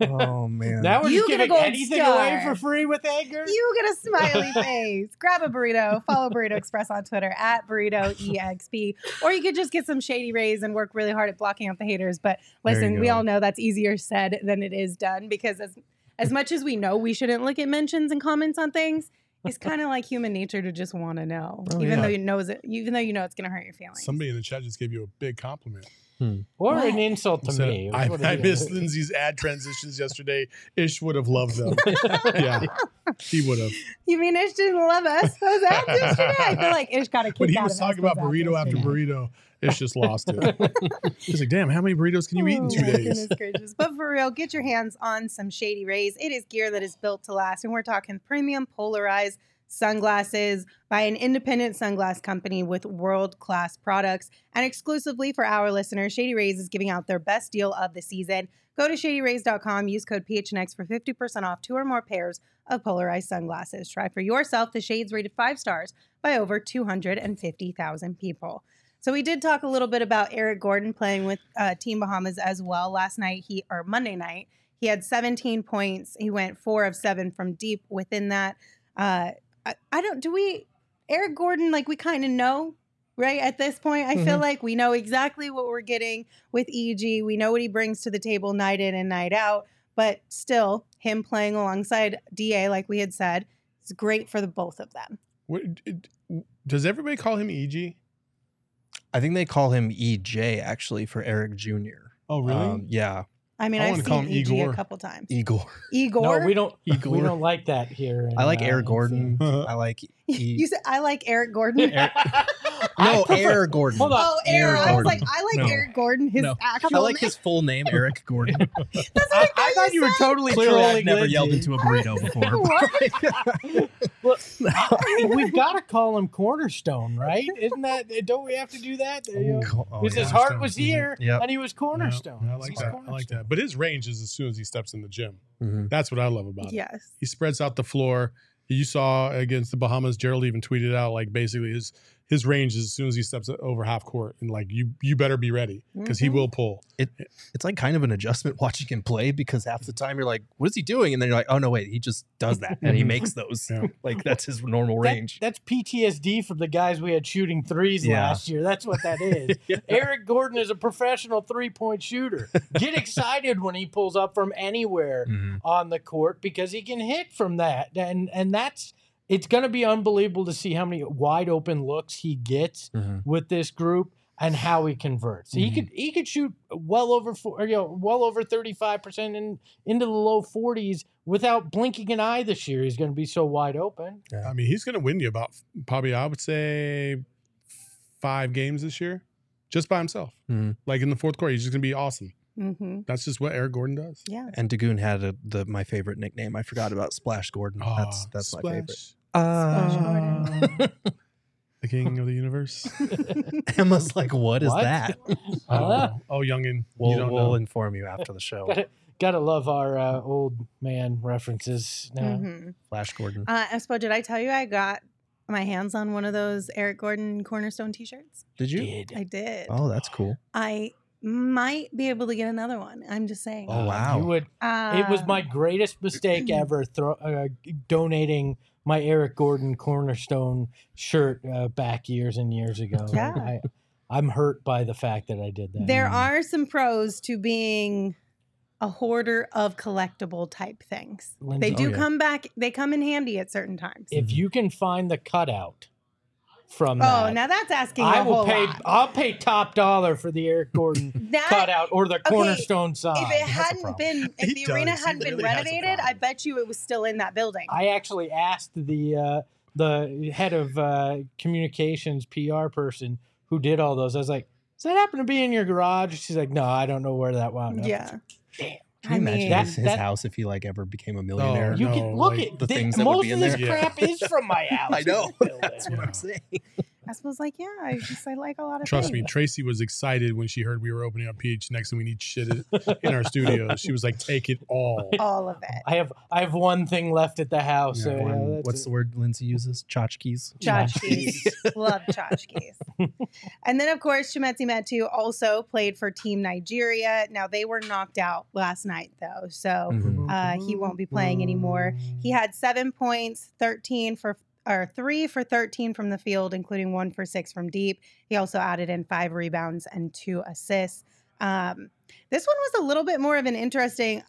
Oh man. Now we're You just get a giving gold anything star. away for free with anger. You get a smiley [LAUGHS] face. Grab a burrito. Follow Burrito Express on Twitter at Burrito EXP. Or you could just get some shady rays and work really hard at blocking out the haters. But listen, we all know that's easier said than it is done because as as much as we know we shouldn't look at mentions and comments on things, it's kind of like human nature to just want to know, Oh, even yeah. though you knows it, even though you know it's going to hurt your feelings. Somebody in the chat just gave you a big compliment. Or What? an insult to Said, me. I, I missed Lindsay's ad transitions yesterday. Ish would have loved them. [LAUGHS] yeah, he would have. You mean Ish didn't love us? Those ads yesterday? I feel like Ish got a kick When he was talking about burrito after yesterday. burrito, Ish just lost it. [LAUGHS] He's like, damn, how many burritos can you eat in Oh two my days? Goodness. But for real, get your hands on some Shady Rays. It is gear that is built to last. And we're talking premium polarized sunglasses by an independent sunglass company with world class products. And exclusively for our listeners, Shady Rays is giving out their best deal of the season. Go to shadyrays.com, use code PHNX for 50% off two or more pairs of polarized sunglasses. Try for yourself the shades rated five stars by over 250,000 people. So we did talk a little bit about Eric Gordon playing with uh, Team Bahamas as well last night. He or Monday night he had 17 points. He went four of seven from deep within that. Uh, I, I don't. Do we Eric Gordon like we kind of know right at this point? I feel Mhm. like we know exactly what we're getting with EG. We know what he brings to the table night in and night out. But still, him playing alongside Da, like we had said, is great for the both of them. What, does everybody call him E EG? I think they call him EJ actually for Eric Jr. Oh, really? Um, yeah, I mean, I I've wanna call seen him EG Igor. a couple times. Igor. Igor. No, we don't. [LAUGHS] We don't like that here. in, I like uh, Eric Gordon. I like [LAUGHS] E- you said I like Eric Gordon. Eric- I [LAUGHS] no prefer- Eric Gordon. Hold on. Oh, Eric. Eric I was like, I like No. Eric Gordon. His No. actual I like name. his full name, [LAUGHS] Eric Gordon. That's what I, I, I thought you were totally Clearly. I've never Lindsay. yelled into a burrito [LAUGHS] before. [LAUGHS] Well, I- we've got to call him Cornerstone, right? Isn't that? Don't we have to do that? You know, Oh, Because yeah. his heart was here, Yep. and he was Cornerstone. Yeah, I like He's that. I like Cornerstone. that. But his range is as soon as he steps in the gym. Mhm. That's what I love about it. Yes. He spreads out the floor. You saw against the Bahamas, Gerald even tweeted out like basically his his range is as soon as he steps over half court and like you you better be ready because he Mhm. will pull. It's like kind of an adjustment [LAUGHS] watching him play because half the time you're like, "What is he doing?" And then you're like, "Oh no, wait, he just does that and he makes those. Yeah. [LAUGHS] Like that's his normal That- range." that's PTSD from the guys we had shooting threes Yeah. last year. That's what that is. [LAUGHS] Yeah. Eric Gordon is a professional three point shooter. Get excited when he pulls up from anywhere Mhm. on the court because he can hit from that. And and that's it's going to be unbelievable to see how many wide open looks he gets Mhm. with this group and how he converts. He Mhm. could he could shoot well over four, you know, well over 35% in into the low 40s without blinking an eye this year. He's going to be so wide open. Yeah. I mean, he's going to win you about probably I would say five games this year, just by himself. Mhm. Like in the fourth quarter, he's just going to be awesome. Mm-hmm. That's just what Eric Gordon does. Yeah. And Dagoon had a, the my favorite nickname. I forgot about Splash Gordon. that's Aw, that's my Splash, favorite. Splash Uh, [LAUGHS] the king of the universe. [LAUGHS] Emma's like, "What is What? that?" [LAUGHS] Huh? oh, oh, youngin, We'll, you don't we'll know. inform you after the show. gotta, gotta love our uh, old man references now. hmm Flash Gordon. Uh, Espo, did I tell you I got my hands on one of those Eric Gordon Cornerstone T-shirts? Did you? Did. I did. Oh, that's cool. I might be able to get another one. I'm just saying. Oh, wow. You would. Uh, It was my greatest mistake [CLEARS THROAT] ever. Throw, uh, donating my Eric Gordon cornerstone shirt uh, back years and years ago. Yeah. I, I'm hurt by the fact that I did that. There are some pros to being a hoarder of collectible type things. Lindsay, They do Oh, yeah. come back. They come in handy at certain times. If you can find the cutout from oh, that, now that's asking. I a will whole pay. lot. I'll pay top dollar for the Eric Gordon [LAUGHS] That cutout or the cornerstone sign. [LAUGHS] if it hadn't been, if He the arena does. He hadn't been literally has a renovated, I bet you it was still in that building. I actually asked the uh, the head of uh, communications PR person who did all those. I was like, "Does that happen to be in your garage?" She's like, "No, I don't know where that wound up." yeah. Damn. Can you I imagine mean, that- his, his that- house if he like ever became a millionaire? Oh, you No, can look like at the thi- things that would most be of this there. crap is from my [LAUGHS] house. I know. [LAUGHS] That's what I'm saying. I was like, yeah, I just I like a lot of Trust me. Tracy was excited when she heard we were opening up PH next and we need shit in our studio. She was like, take it all. [LAUGHS] all of it. I have I have one thing left at the house. Yeah, so, one- yeah, What's it. the word Lindsay uses? Tchotchkes. Tchotchkes. [LAUGHS] Love tchotchkes. and then, of course, Chimezie Metu also played for Team Nigeria. Now, they were knocked out last night, though. So Mhm. uh, he won't be playing anymore. He had seven points, 13 for, or three for 13 from the field, including one for six from deep. He also added in five rebounds and two assists. Um, this one was a little bit more of an interesting.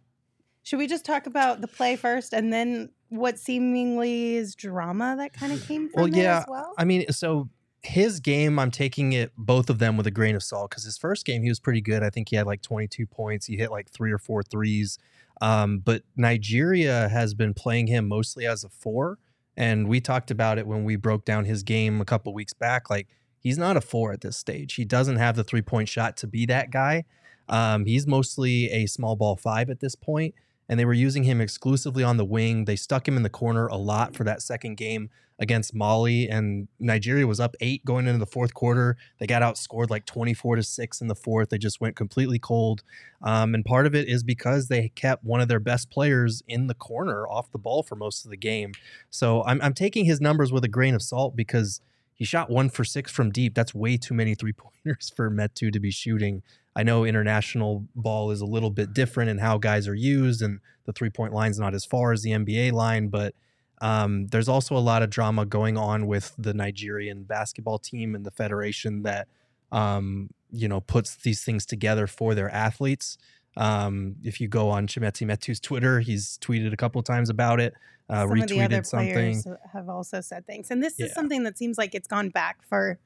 Should we just talk about the play first and then what seemingly is drama that kind of came from Well, yeah. as well? I mean, so his game, I'm taking it both of them with a grain of salt because his first game he was pretty good. I think he had like 22 points. He hit like three or four threes. Um, but Nigeria has been playing him mostly as a four, and we talked about it when we broke down his game a couple weeks back. Like he's not a four at this stage. He doesn't have the three point shot to be that guy. Um, he's mostly a small ball five at this point, and they were using him exclusively on the wing. They stuck him in the corner a lot for that second game against Mali, and Nigeria was up eight going into the fourth quarter. They got outscored like 24 to six in the fourth. They just went completely cold. Um, and part of it is because they kept one of their best players in the corner off the ball for most of the game. So I'm, I'm taking his numbers with a grain of salt because he shot one for six from deep. That's way too many three pointers [LAUGHS] for Metu to be shooting. I know international ball is a little bit different in how guys are used, and the three point line's not as far as the NBA line, but um, there's also a lot of drama going on with the Nigerian basketball team and the federation that um, you know puts these things together for their athletes. Um, if you go on Chimezie Metu's Twitter, he's tweeted a couple of times about it, uh, Some of the other retweeted something. players have also said things, and this Yeah. is something that seems like it's gone back for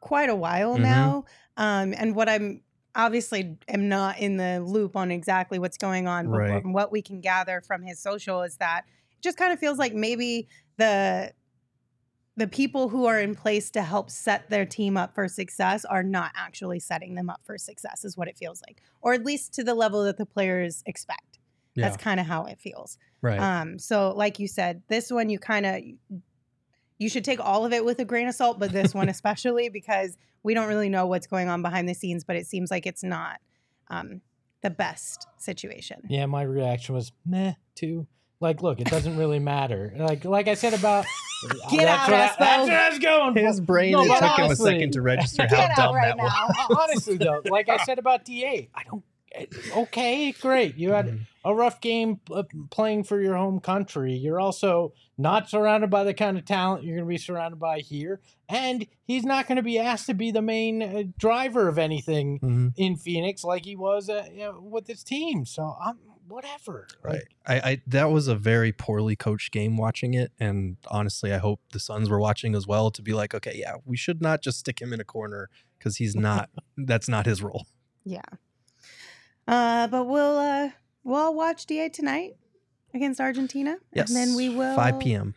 quite a while Mhm. now. Um, and what I'm obviously am not in the loop on exactly what's going on, but Right. what we can gather from his social is that it just kind of feels like maybe the the people who are in place to help set their team up for success are not actually setting them up for success is what it feels like or at least to the level that the players expect Yeah, that's kind of how it feels right. um, so like you said, this one you kind of you should take all of it with a grain of salt, but this one [LAUGHS] especially because we don't really know what's going on behind the scenes, but it seems like it's not um, the best situation. Yeah, my reaction was meh too. Like, look, it doesn't really matter. Like, like I said about [LAUGHS] Get that's out, what I, that's what I was going. His brain, No, it but took him a second to register how Get out dumb right that was. [LAUGHS] Honestly, though, like I said about Da, I don't. Okay, great. You had Mhm. a rough game uh, playing for your home country. You're also not surrounded by the kind of talent you're going to be surrounded by here, and he's not going to be asked to be the main uh, driver of anything Mhm. in Phoenix like he was uh, you know, with his team. So I'm whatever. Right. Like, I, I that was a very poorly coached game watching it. And honestly, I hope the Suns were watching as well to be like, okay, yeah, we should not just stick him in a corner because he's not [LAUGHS] that's not his role. Yeah. Uh, but we'll uh, we'll watch Da tonight against Argentina, Yes. and then we will 5 p.m.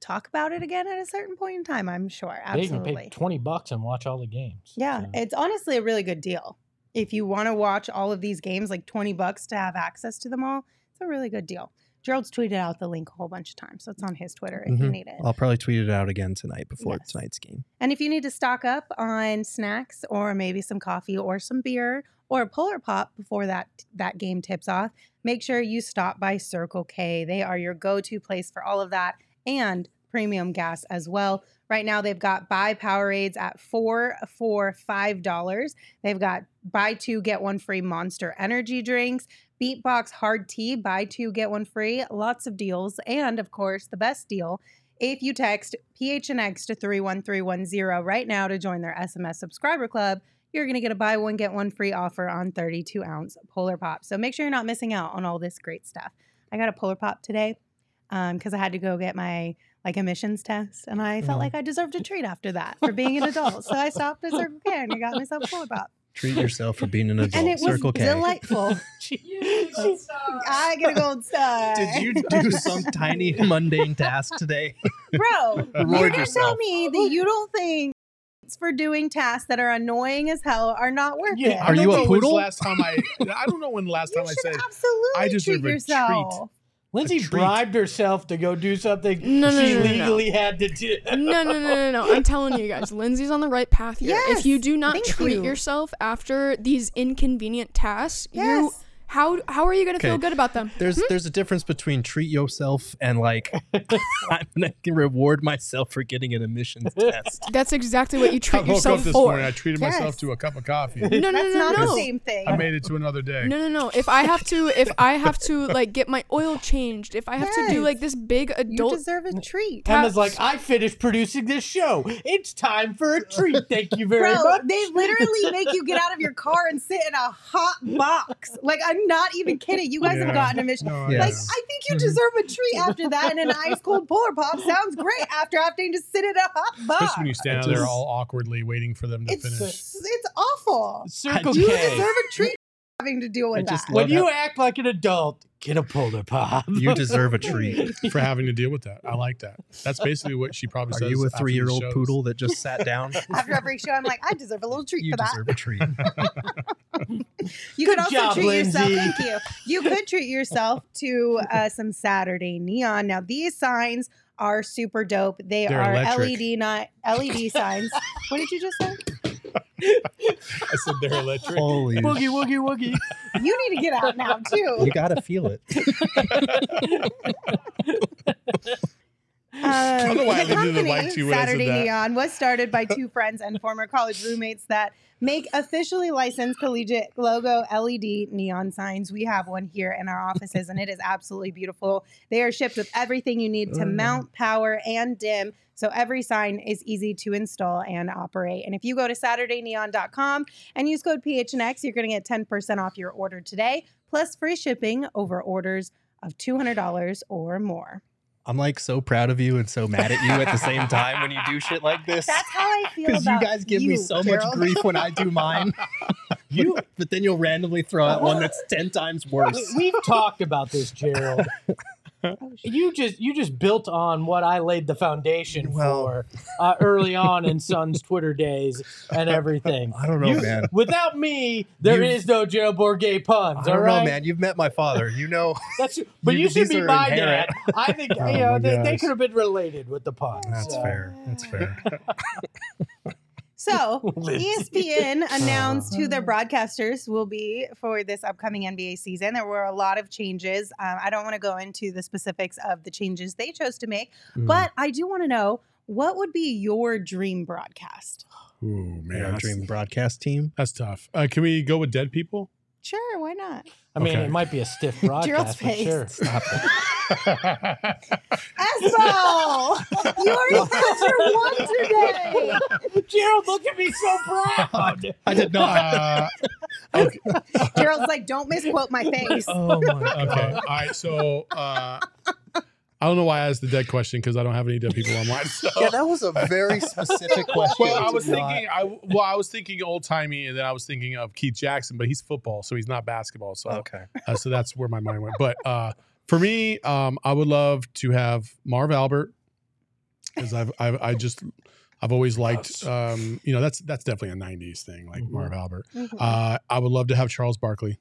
talk about it again at a certain point in time. I'm sure. Absolutely. they can pay twenty bucks and watch all the games. Yeah, So- it's honestly a really good deal. If you want to watch all of these games, like 20 bucks to have access to them all, it's a really good deal. Gerald's tweeted out the link a whole bunch of times, so it's on his Twitter if you Mhm. need it. I'll probably tweet it out again tonight before Yes. tonight's game. And if you need to stock up on snacks or maybe some coffee or some beer or a polar pop before that that game tips off, make sure you stop by Circle K. They are your go-to place for all of that and premium gas as well. Right now they've got buy Powerades at four for five dollars. They've got buy two get one free Monster Energy drinks. Beatbox hard tea, buy two get one free. Lots of deals, and of course the best deal if you text PHNX to 31310 right now to join their SMS subscriber club, you're going to get a buy one, get one free offer on 32 ounce Polar Pop. So make sure you're not missing out on all this great stuff. I got a Polar Pop today because I had to go get my like emissions test and I felt Mhm. like I deserved a treat after that for being an [LAUGHS] adult. So I stopped at Circle K and I got myself a Polar Pop. Treat yourself for being an adult. And it was Circle K. delightful. [LAUGHS] [LAUGHS] I get a gold star. Did you do some tiny mundane task today? Bro, you Reward can tell me that you don't think for doing tasks that are annoying as hell are not worth Yeah, it. Are you a poodle? Last time I, I don't know when the last you time I should said absolutely I deserve treat a yourself. Lindsay bribed herself to go do something No, no, she no, no, no. legally had to do. no, no, no, no, no. I'm telling you guys, Lindsay's on the right path here. if you do not treat you. yourself after these inconvenient tasks, you Yes. How how are you gonna feel good about them? There's hmm? there's a difference between treat yourself and like [LAUGHS] I'm gonna reward myself for getting an emissions [LAUGHS] test. That's exactly what you treat I treat woke up yourself this for. morning. I treated Yes. myself to a cup of coffee. no, [LAUGHS] no, no, That's no, not no. the same thing. I made it to another day. No, no, no. If I have to, if I have to like get my oil changed, if I have to do like this big adult, You deserve a treat. Emma's like, I finished producing this show. It's time for a treat. Thank you very Bro, much. they literally make you get out of your car and sit in a hot box. Like, I I'm not even kidding. You guys Yeah. have gotten a mission. No, Like, I I think you deserve a treat after that, and an ice cold polar pop sounds great after having to sit in a hot box. Especially when you stand I there all awkwardly waiting for them to It's finish. it's awful. Circle You K. deserve a treat having to deal with I just that. When you act like an adult, get a polar pop. You deserve a [LAUGHS] treat. for having to deal with that. I like that. That's basically what she probably says. Are says. you a after the three-year-old shows. poodle that just sat down? [LAUGHS] After every show, I'm like, I deserve a little treat you for that. deserve a treat. [LAUGHS] You Good could also job, treat yourself. Lindsay. Thank you. You could treat yourself to uh, some Saturday neon. Now these signs are super dope. They They're are electric. LED not LED signs. what did you just say? I said they're electric. Holy, Boogie woogie woogie. You need to get out now too. you gotta feel it. [LAUGHS] Uh, [LAUGHS] don't know why the company, liked you when I said Saturday. Neon, was started by [LAUGHS] two friends and former college roommates that make officially licensed collegiate logo LED neon signs. We have one here in our offices, and it is absolutely beautiful. They are shipped with everything you need to Mm. mount, power, and dim. So every sign is easy to install and operate. And if you go to SaturdayNeon.com and use code PHNX, you're going to get 10% off your order today, plus free shipping over orders of $200 or more. I'm like so proud of you and so mad at you at the same time when you do shit like [LAUGHS] this. That's how I feel Because you guys give me so Gerald. much grief when I do mine. [LAUGHS] [LAUGHS] you, but then you'll randomly throw out one that's ten times worse. We- We've talked about this, Gerald. [LAUGHS] Oh, shit. You just you just built on what I laid the foundation [LAUGHS] Well- for uh, early on in Sun's Twitter days and everything. I don't know, You- man. Without me, there You've- is no Gerald Bourget I puns. don't all know, man. You've met my father. You know. [LAUGHS] That's but You- you, should be my inherent. dad. I think Oh you know they, they could have been related with the puns. That's so. fair. That's fair. So, [LAUGHS] ESPN announced who their broadcasters will be for this upcoming NBA season. There were a lot of changes. Um, I don't want to go into the specifics of the changes they chose to make, Mm. but I do want to know what would be your dream broadcast? Ooh, man, Man, that's, dream broadcast team. that's tough. Uh, can we go with dead people? Sure, why not? I mean, Okay. it might be a stiff [LAUGHS] Gerald's broadcast, but face. sure. Stop it. Espo! you already had your one today. Gerald, look at me so proud. I did not. Uh, [LAUGHS] okay. Gerald's like, don't misquote my face. Oh my God. okay. All right. So uh, I don't know why I asked the dead question because I don't have any dead people online. [LAUGHS] So. Yeah, that was a very specific question. Well, I was thinking, I well, I was thinking old timey, and then I was thinking of Keith Jackson, but he's football, so he's not basketball. So, Okay. uh, so that's where my mind went. But uh, for me, um, I would love to have Marv Albert because I've, I've I just I've always liked, um, you know, that's that's definitely a '90s thing, like Mhm. Marv Albert. Mhm. Uh, I would love to have Charles Barkley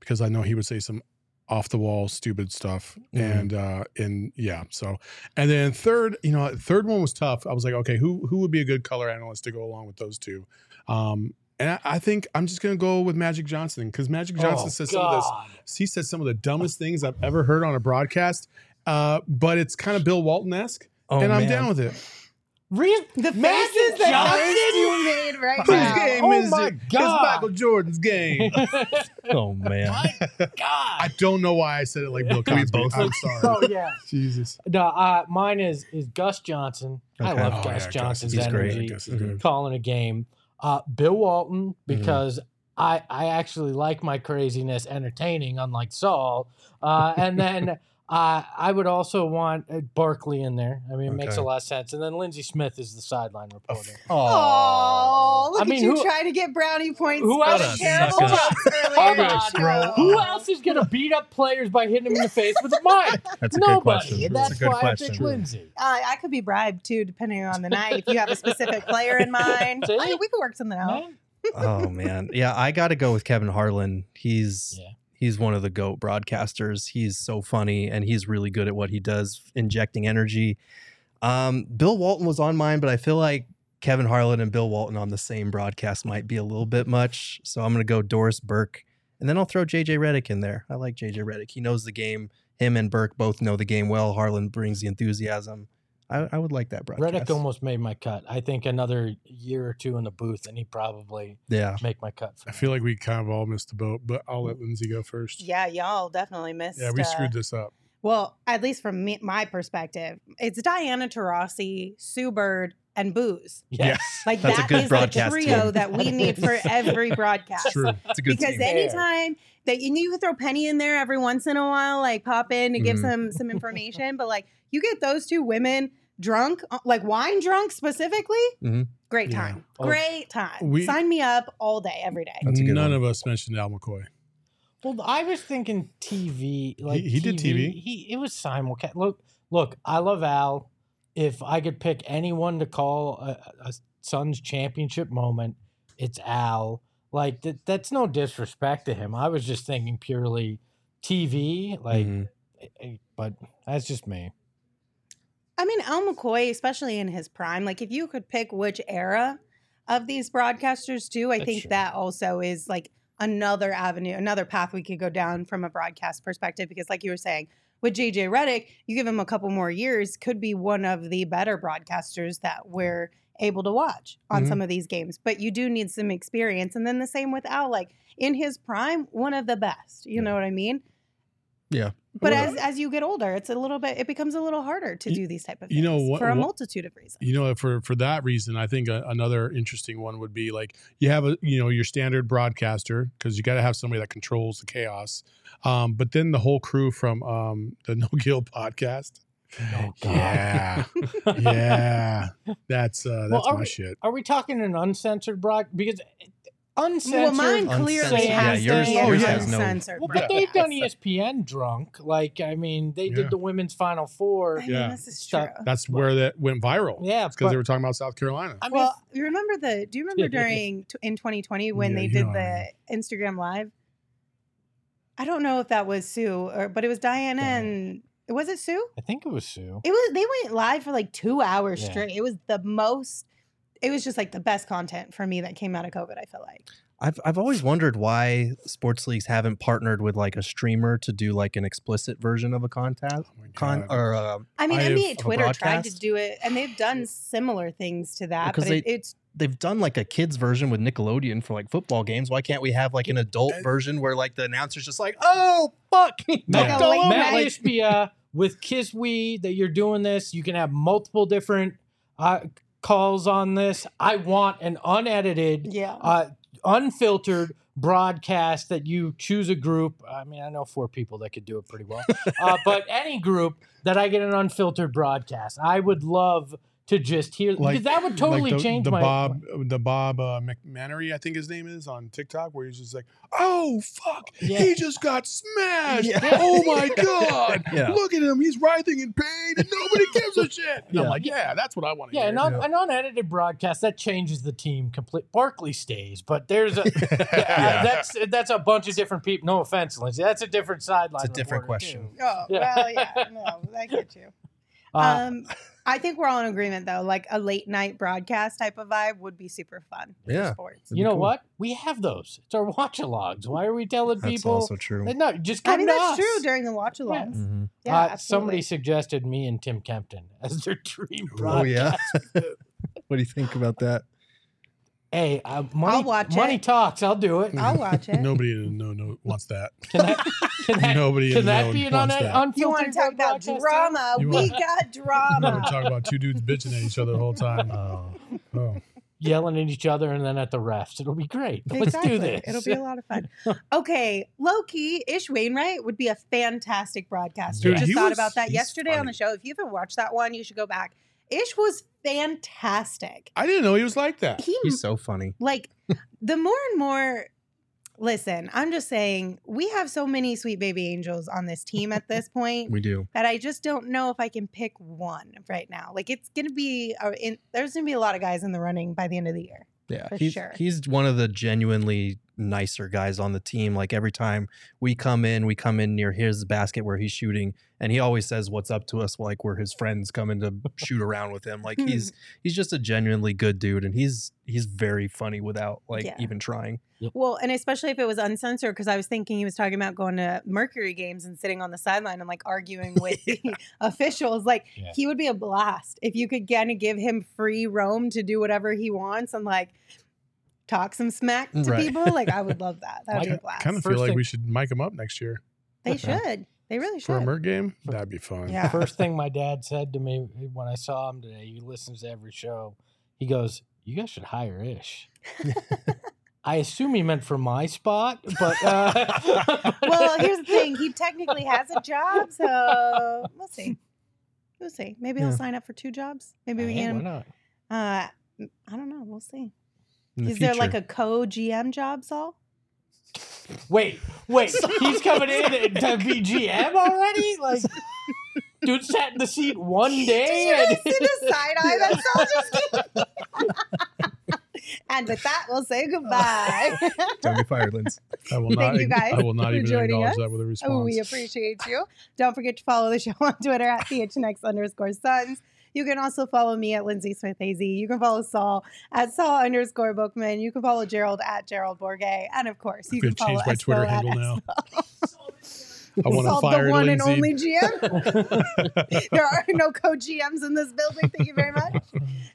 because I know he would say some off the wall stupid stuff. Mhm. and uh and yeah so and then third you know third one was tough. I was like okay who who would be a good color analyst to go along with those two? Um and I, I think i'm just gonna go with magic johnson because magic johnson Oh, says some of this he said some of the dumbest [LAUGHS] things i've ever heard on a broadcast uh but it's kind of bill walton-esque Oh, and i'm man. down with it Real The Magic faces that Johnson? you made right Whose now. game Oh is my it? God. It's Michael Jordan's game. [LAUGHS] Oh man. my God. I don't know why I said it like Bill We Cosby. both- I'm sorry. Oh yeah. [LAUGHS] Jesus. No, uh, mine is is Gus Johnson. I love Oh, Gus yeah, Gus Johnson's is He's great. energy, Gus calling a game. Uh, Bill Walton Mm-hmm. because I I actually like my craziness entertaining, unlike Saul. Uh, and then [LAUGHS] uh, I would also want uh, Barkley in there. I mean, it makes a lot of sense. And then Lindsay Smith is the sideline reporter. Oh, look I mean, at you who- trying to get brownie points. who else the is- terrible [LAUGHS] Hold on. jokes earlier Hold in the on. Who else is going to beat up players by hitting them in the face with a mic? That's a good Nobody. question. And That's that's a good why I picked question. Lindsay. Uh, I could be bribed too, depending on the night. If you have a specific player in [LAUGHS] mind, See? I- we could work something out. Man. oh man. Yeah, I got to go with Kevin Harlan. He's Yeah. He's one of the goat broadcasters. He's so funny and he's really good at what he does, injecting energy. Um, Bill Walton was on mine, but I feel like Kevin Harlan and Bill Walton on the same broadcast might be a little bit much. So I'm gonna go Doris Burke, and then I'll throw JJ Redick in there. I like JJ Redick. He knows the game. Him and Burke both know the game well. Harlan brings the enthusiasm. I, I would like that broadcast. Redick almost made my cut. I think another year or two in the booth, and he probably yeah. make my cut. For I me. feel like we kind of all missed the boat, but I'll let Lindsay go first. Yeah, y'all definitely missed. Yeah, we uh, screwed this up. Well, at least from me, my perspective, it's Diana Taurasi, Sue Bird, and booze. Yes. Like That's a good is broadcast trio team. that we [LAUGHS] need for every broadcast. True. It's a good because team. anytime that you, you can throw Penny in there every once in a while, like pop in to give Mhm. some some information, but like you get those two women drunk, uh, like wine drunk specifically, Mhm. great time, Oh. great time. We- Sign me up all day, every day. That's a good None one. of us mentioned Al McCoy. Well, I was thinking TV. Like he did TV. He it was simulcast. Look, look. I love Al. If I could pick anyone to call a, a Suns championship moment, it's Al. Like that. That's no disrespect to him. I was just thinking purely TV. Like, Mhm. eh, eh, but that's just me. I mean, Al McCoy, especially in his prime, like if you could pick which era of these broadcasters too, I That's think true. that also is like another avenue, another path we could go down from a broadcast perspective. Because, like you were saying, with JJ Redick, you give him a couple more years, could be one of the better broadcasters that we're able to watch on Mhm. some of these games. But you do need some experience. And then the same with Al, like in his prime, one of the best. You know what I mean? Yeah. But Well, as as you get older, it's a little bit it becomes a little harder to You- do these type of you things know what- for a what- multitude of reasons. You know, for for that reason, I think a, another interesting one would be like you have a you know your standard broadcaster because you got to have somebody that controls the chaos, um, but then the whole crew from um, the [LAUGHS] No Gill podcast. Oh [LAUGHS] Yeah, yeah, [LAUGHS] that's uh, that's are my we- shit. Are we talking an uncensored broad? Because uncensored. Well, mine Uncensored. clearly Yeah, has yours- to be oh, yeah. has no- uncensored. Well, but they've done ESPN drunk. Like, I mean, they Yeah. did the women's Final Four. I mean, Yeah. this is true. So- That's where that went viral. Yeah, because they were talking about South Carolina. I mean, well, you remember the? Do you remember during t- in 2020 when Yeah, they did know I the Instagram live? I don't know if that was Sue or, but it was Diana Yeah. and was it Sue? I think it was Sue. It was. They went live for like two hours Yeah. straight. It was the most. It was just like the best content for me that came out of COVID. I feel like. I've I've always wondered why sports leagues haven't partnered with like a streamer to do like an explicit version of a contest Oh con or uh, I mean, I have- NBA of a Twitter tried to do it, and they've done similar things to that. Because But it, they- it's they've done like a kids version with Nickelodeon for like football games. Why can't we have like an adult Uh, version where like the announcer's just like, oh fuck, Like knocked a all late Matt like- Ishbia with Kiswe that you're doing this. You can have multiple different uh, calls on this. I want an unedited, yeah. uh, unfiltered broadcast that you choose a group. I mean, I know four people that could do it pretty well, [LAUGHS] uh, but any group that I get an unfiltered broadcast. I would love to just hear because that would totally like the, change the my Bob the Bob uh, McManery, I think his name is on TikTok, where he's just like, "Oh fuck, Yeah. he just got smashed! Yeah. Oh my [LAUGHS] god, Yeah. look at him, he's writhing in pain, and nobody gives a shit." And I'm Yeah. like, "Yeah, that's what I want to Yeah, hear." an, un- an unedited broadcast that changes the team complete. Barkley stays, but there's a [LAUGHS] Yeah. that's that's a bunch of different people. No offense, Lindsay, that's a different sideline. It's a different question. too. Oh Yeah. well, yeah. [LAUGHS] No, I get you. Uh, um, I think we're all in agreement though. Like a late night broadcast type of vibe would be super fun. Yeah. sports. You know cool. what? We have those. It's our watch-alogs. Why are we telling That's people? That's also true. No, just come I mean to that's us. true during the watch alongs. Mhm. Yeah, uh, somebody suggested me and Tim Kempton as their dream Oh yeah. [LAUGHS] what do you think about that? Hey, uh, money, watch money it. talks. I'll do it. I'll watch it. Nobody in no no wants that. Can that, [LAUGHS] can that, Nobody can the that know be an wants un- that. unfiltered You want to talk about broadcast, drama? You we want- got I'm drama. gonna talk about two dudes bitching at each other the whole time. [LAUGHS] Oh. Oh, Yelling at each other and then at the refs. It'll be great. Let's Exactly. do this. It'll be a lot of fun. Okay, low key, Ish Wainwright would be a fantastic broadcaster. Dude, Just thought was- about that he's yesterday on the show. If you haven't watched that one, you should go back. Ish was fantastic. I didn't know he was like that. He He's so funny. like [LAUGHS] the more and more listen i'm just saying we have so many sweet baby angels on this team at this [LAUGHS] point We do. that i just don't know if i can pick one right now like it's gonna be a, in, there's gonna be a lot of guys in the running by the end of the year Yeah, he's sure. he's one of the genuinely nicer guys on the team. Like every time we come in, we come in near his basket where he's shooting, and he always says what's up to us, like we're his friends coming to shoot around with him. Like [LAUGHS] he's he's just a genuinely good dude, and he's he's very funny without like Yeah. even trying. well and especially if it was uncensored because i was thinking he was talking about going to mercury games and sitting on the sideline and like arguing [LAUGHS] with the officials like Yeah. he would be a blast if you could kind of give him free roam to do whatever he wants and like talk some smack to Right. people like i would love that that would be a blast Kind of First feel like thing- we should mic him up next year. They should. They really should. for a should. Merc game. That'd be fun. Yeah. First thing my dad said to me when I saw him today, he listens to every show. He goes, "You guys should hire Ish." [LAUGHS] I assume he meant for my spot, but uh, [LAUGHS] well, here's the thing. He technically has a job, so we'll see. We'll see. Maybe he'll Yeah. sign up for two jobs. Maybe we Hey, can. why not? Uh, I don't know. We'll see. In the Is there like a co GM job, Saul? Wait, wait, he's coming in to be GM already? Like, [LAUGHS] dude sat in the seat one day. Did you and- guys see the side eye [LAUGHS] that Saul just gave? [LAUGHS] and with that, we'll say goodbye. Don't get fired, Linz. I will not. Thank not. you guys I will not even joining acknowledge us. that with a response. Oh, we appreciate you. Don't forget to follow the show on Twitter at PHNX underscore Suns. You can also follow me at Lindsay Smith AZ. You can follow Saul at Saul underscore Bookman. You can follow Gerald at Gerald Bourguet. And of course, you I'm can follow change my Twitter Espo at handle now. [LAUGHS] I want to Saul, fire the one Lindsay. and only GM. [LAUGHS] [LAUGHS] there are no co GMs in this building. Thank you very much.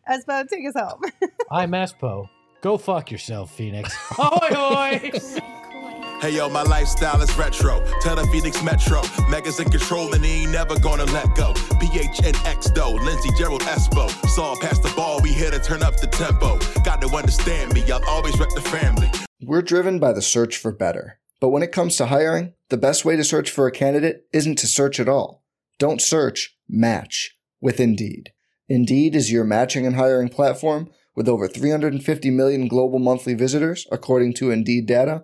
Espo, take us home. I'm Espo. Go fuck yourself, Phoenix. Ahoy, hoy! Hey yo, my lifestyle is retro. Tell the Phoenix Metro. Megas in control and he ain't never gonna let go. PHNX though, Lindsay Gerald Espo. Saw past the ball, we here to turn up the tempo. Got to understand me, I'll always rep the family. We're driven by the search for better. But when it comes to hiring, the best way to search for a candidate isn't to search at all. Don't search, match with Indeed. Indeed is your matching and hiring platform with over 350 million global monthly visitors, according to Indeed data,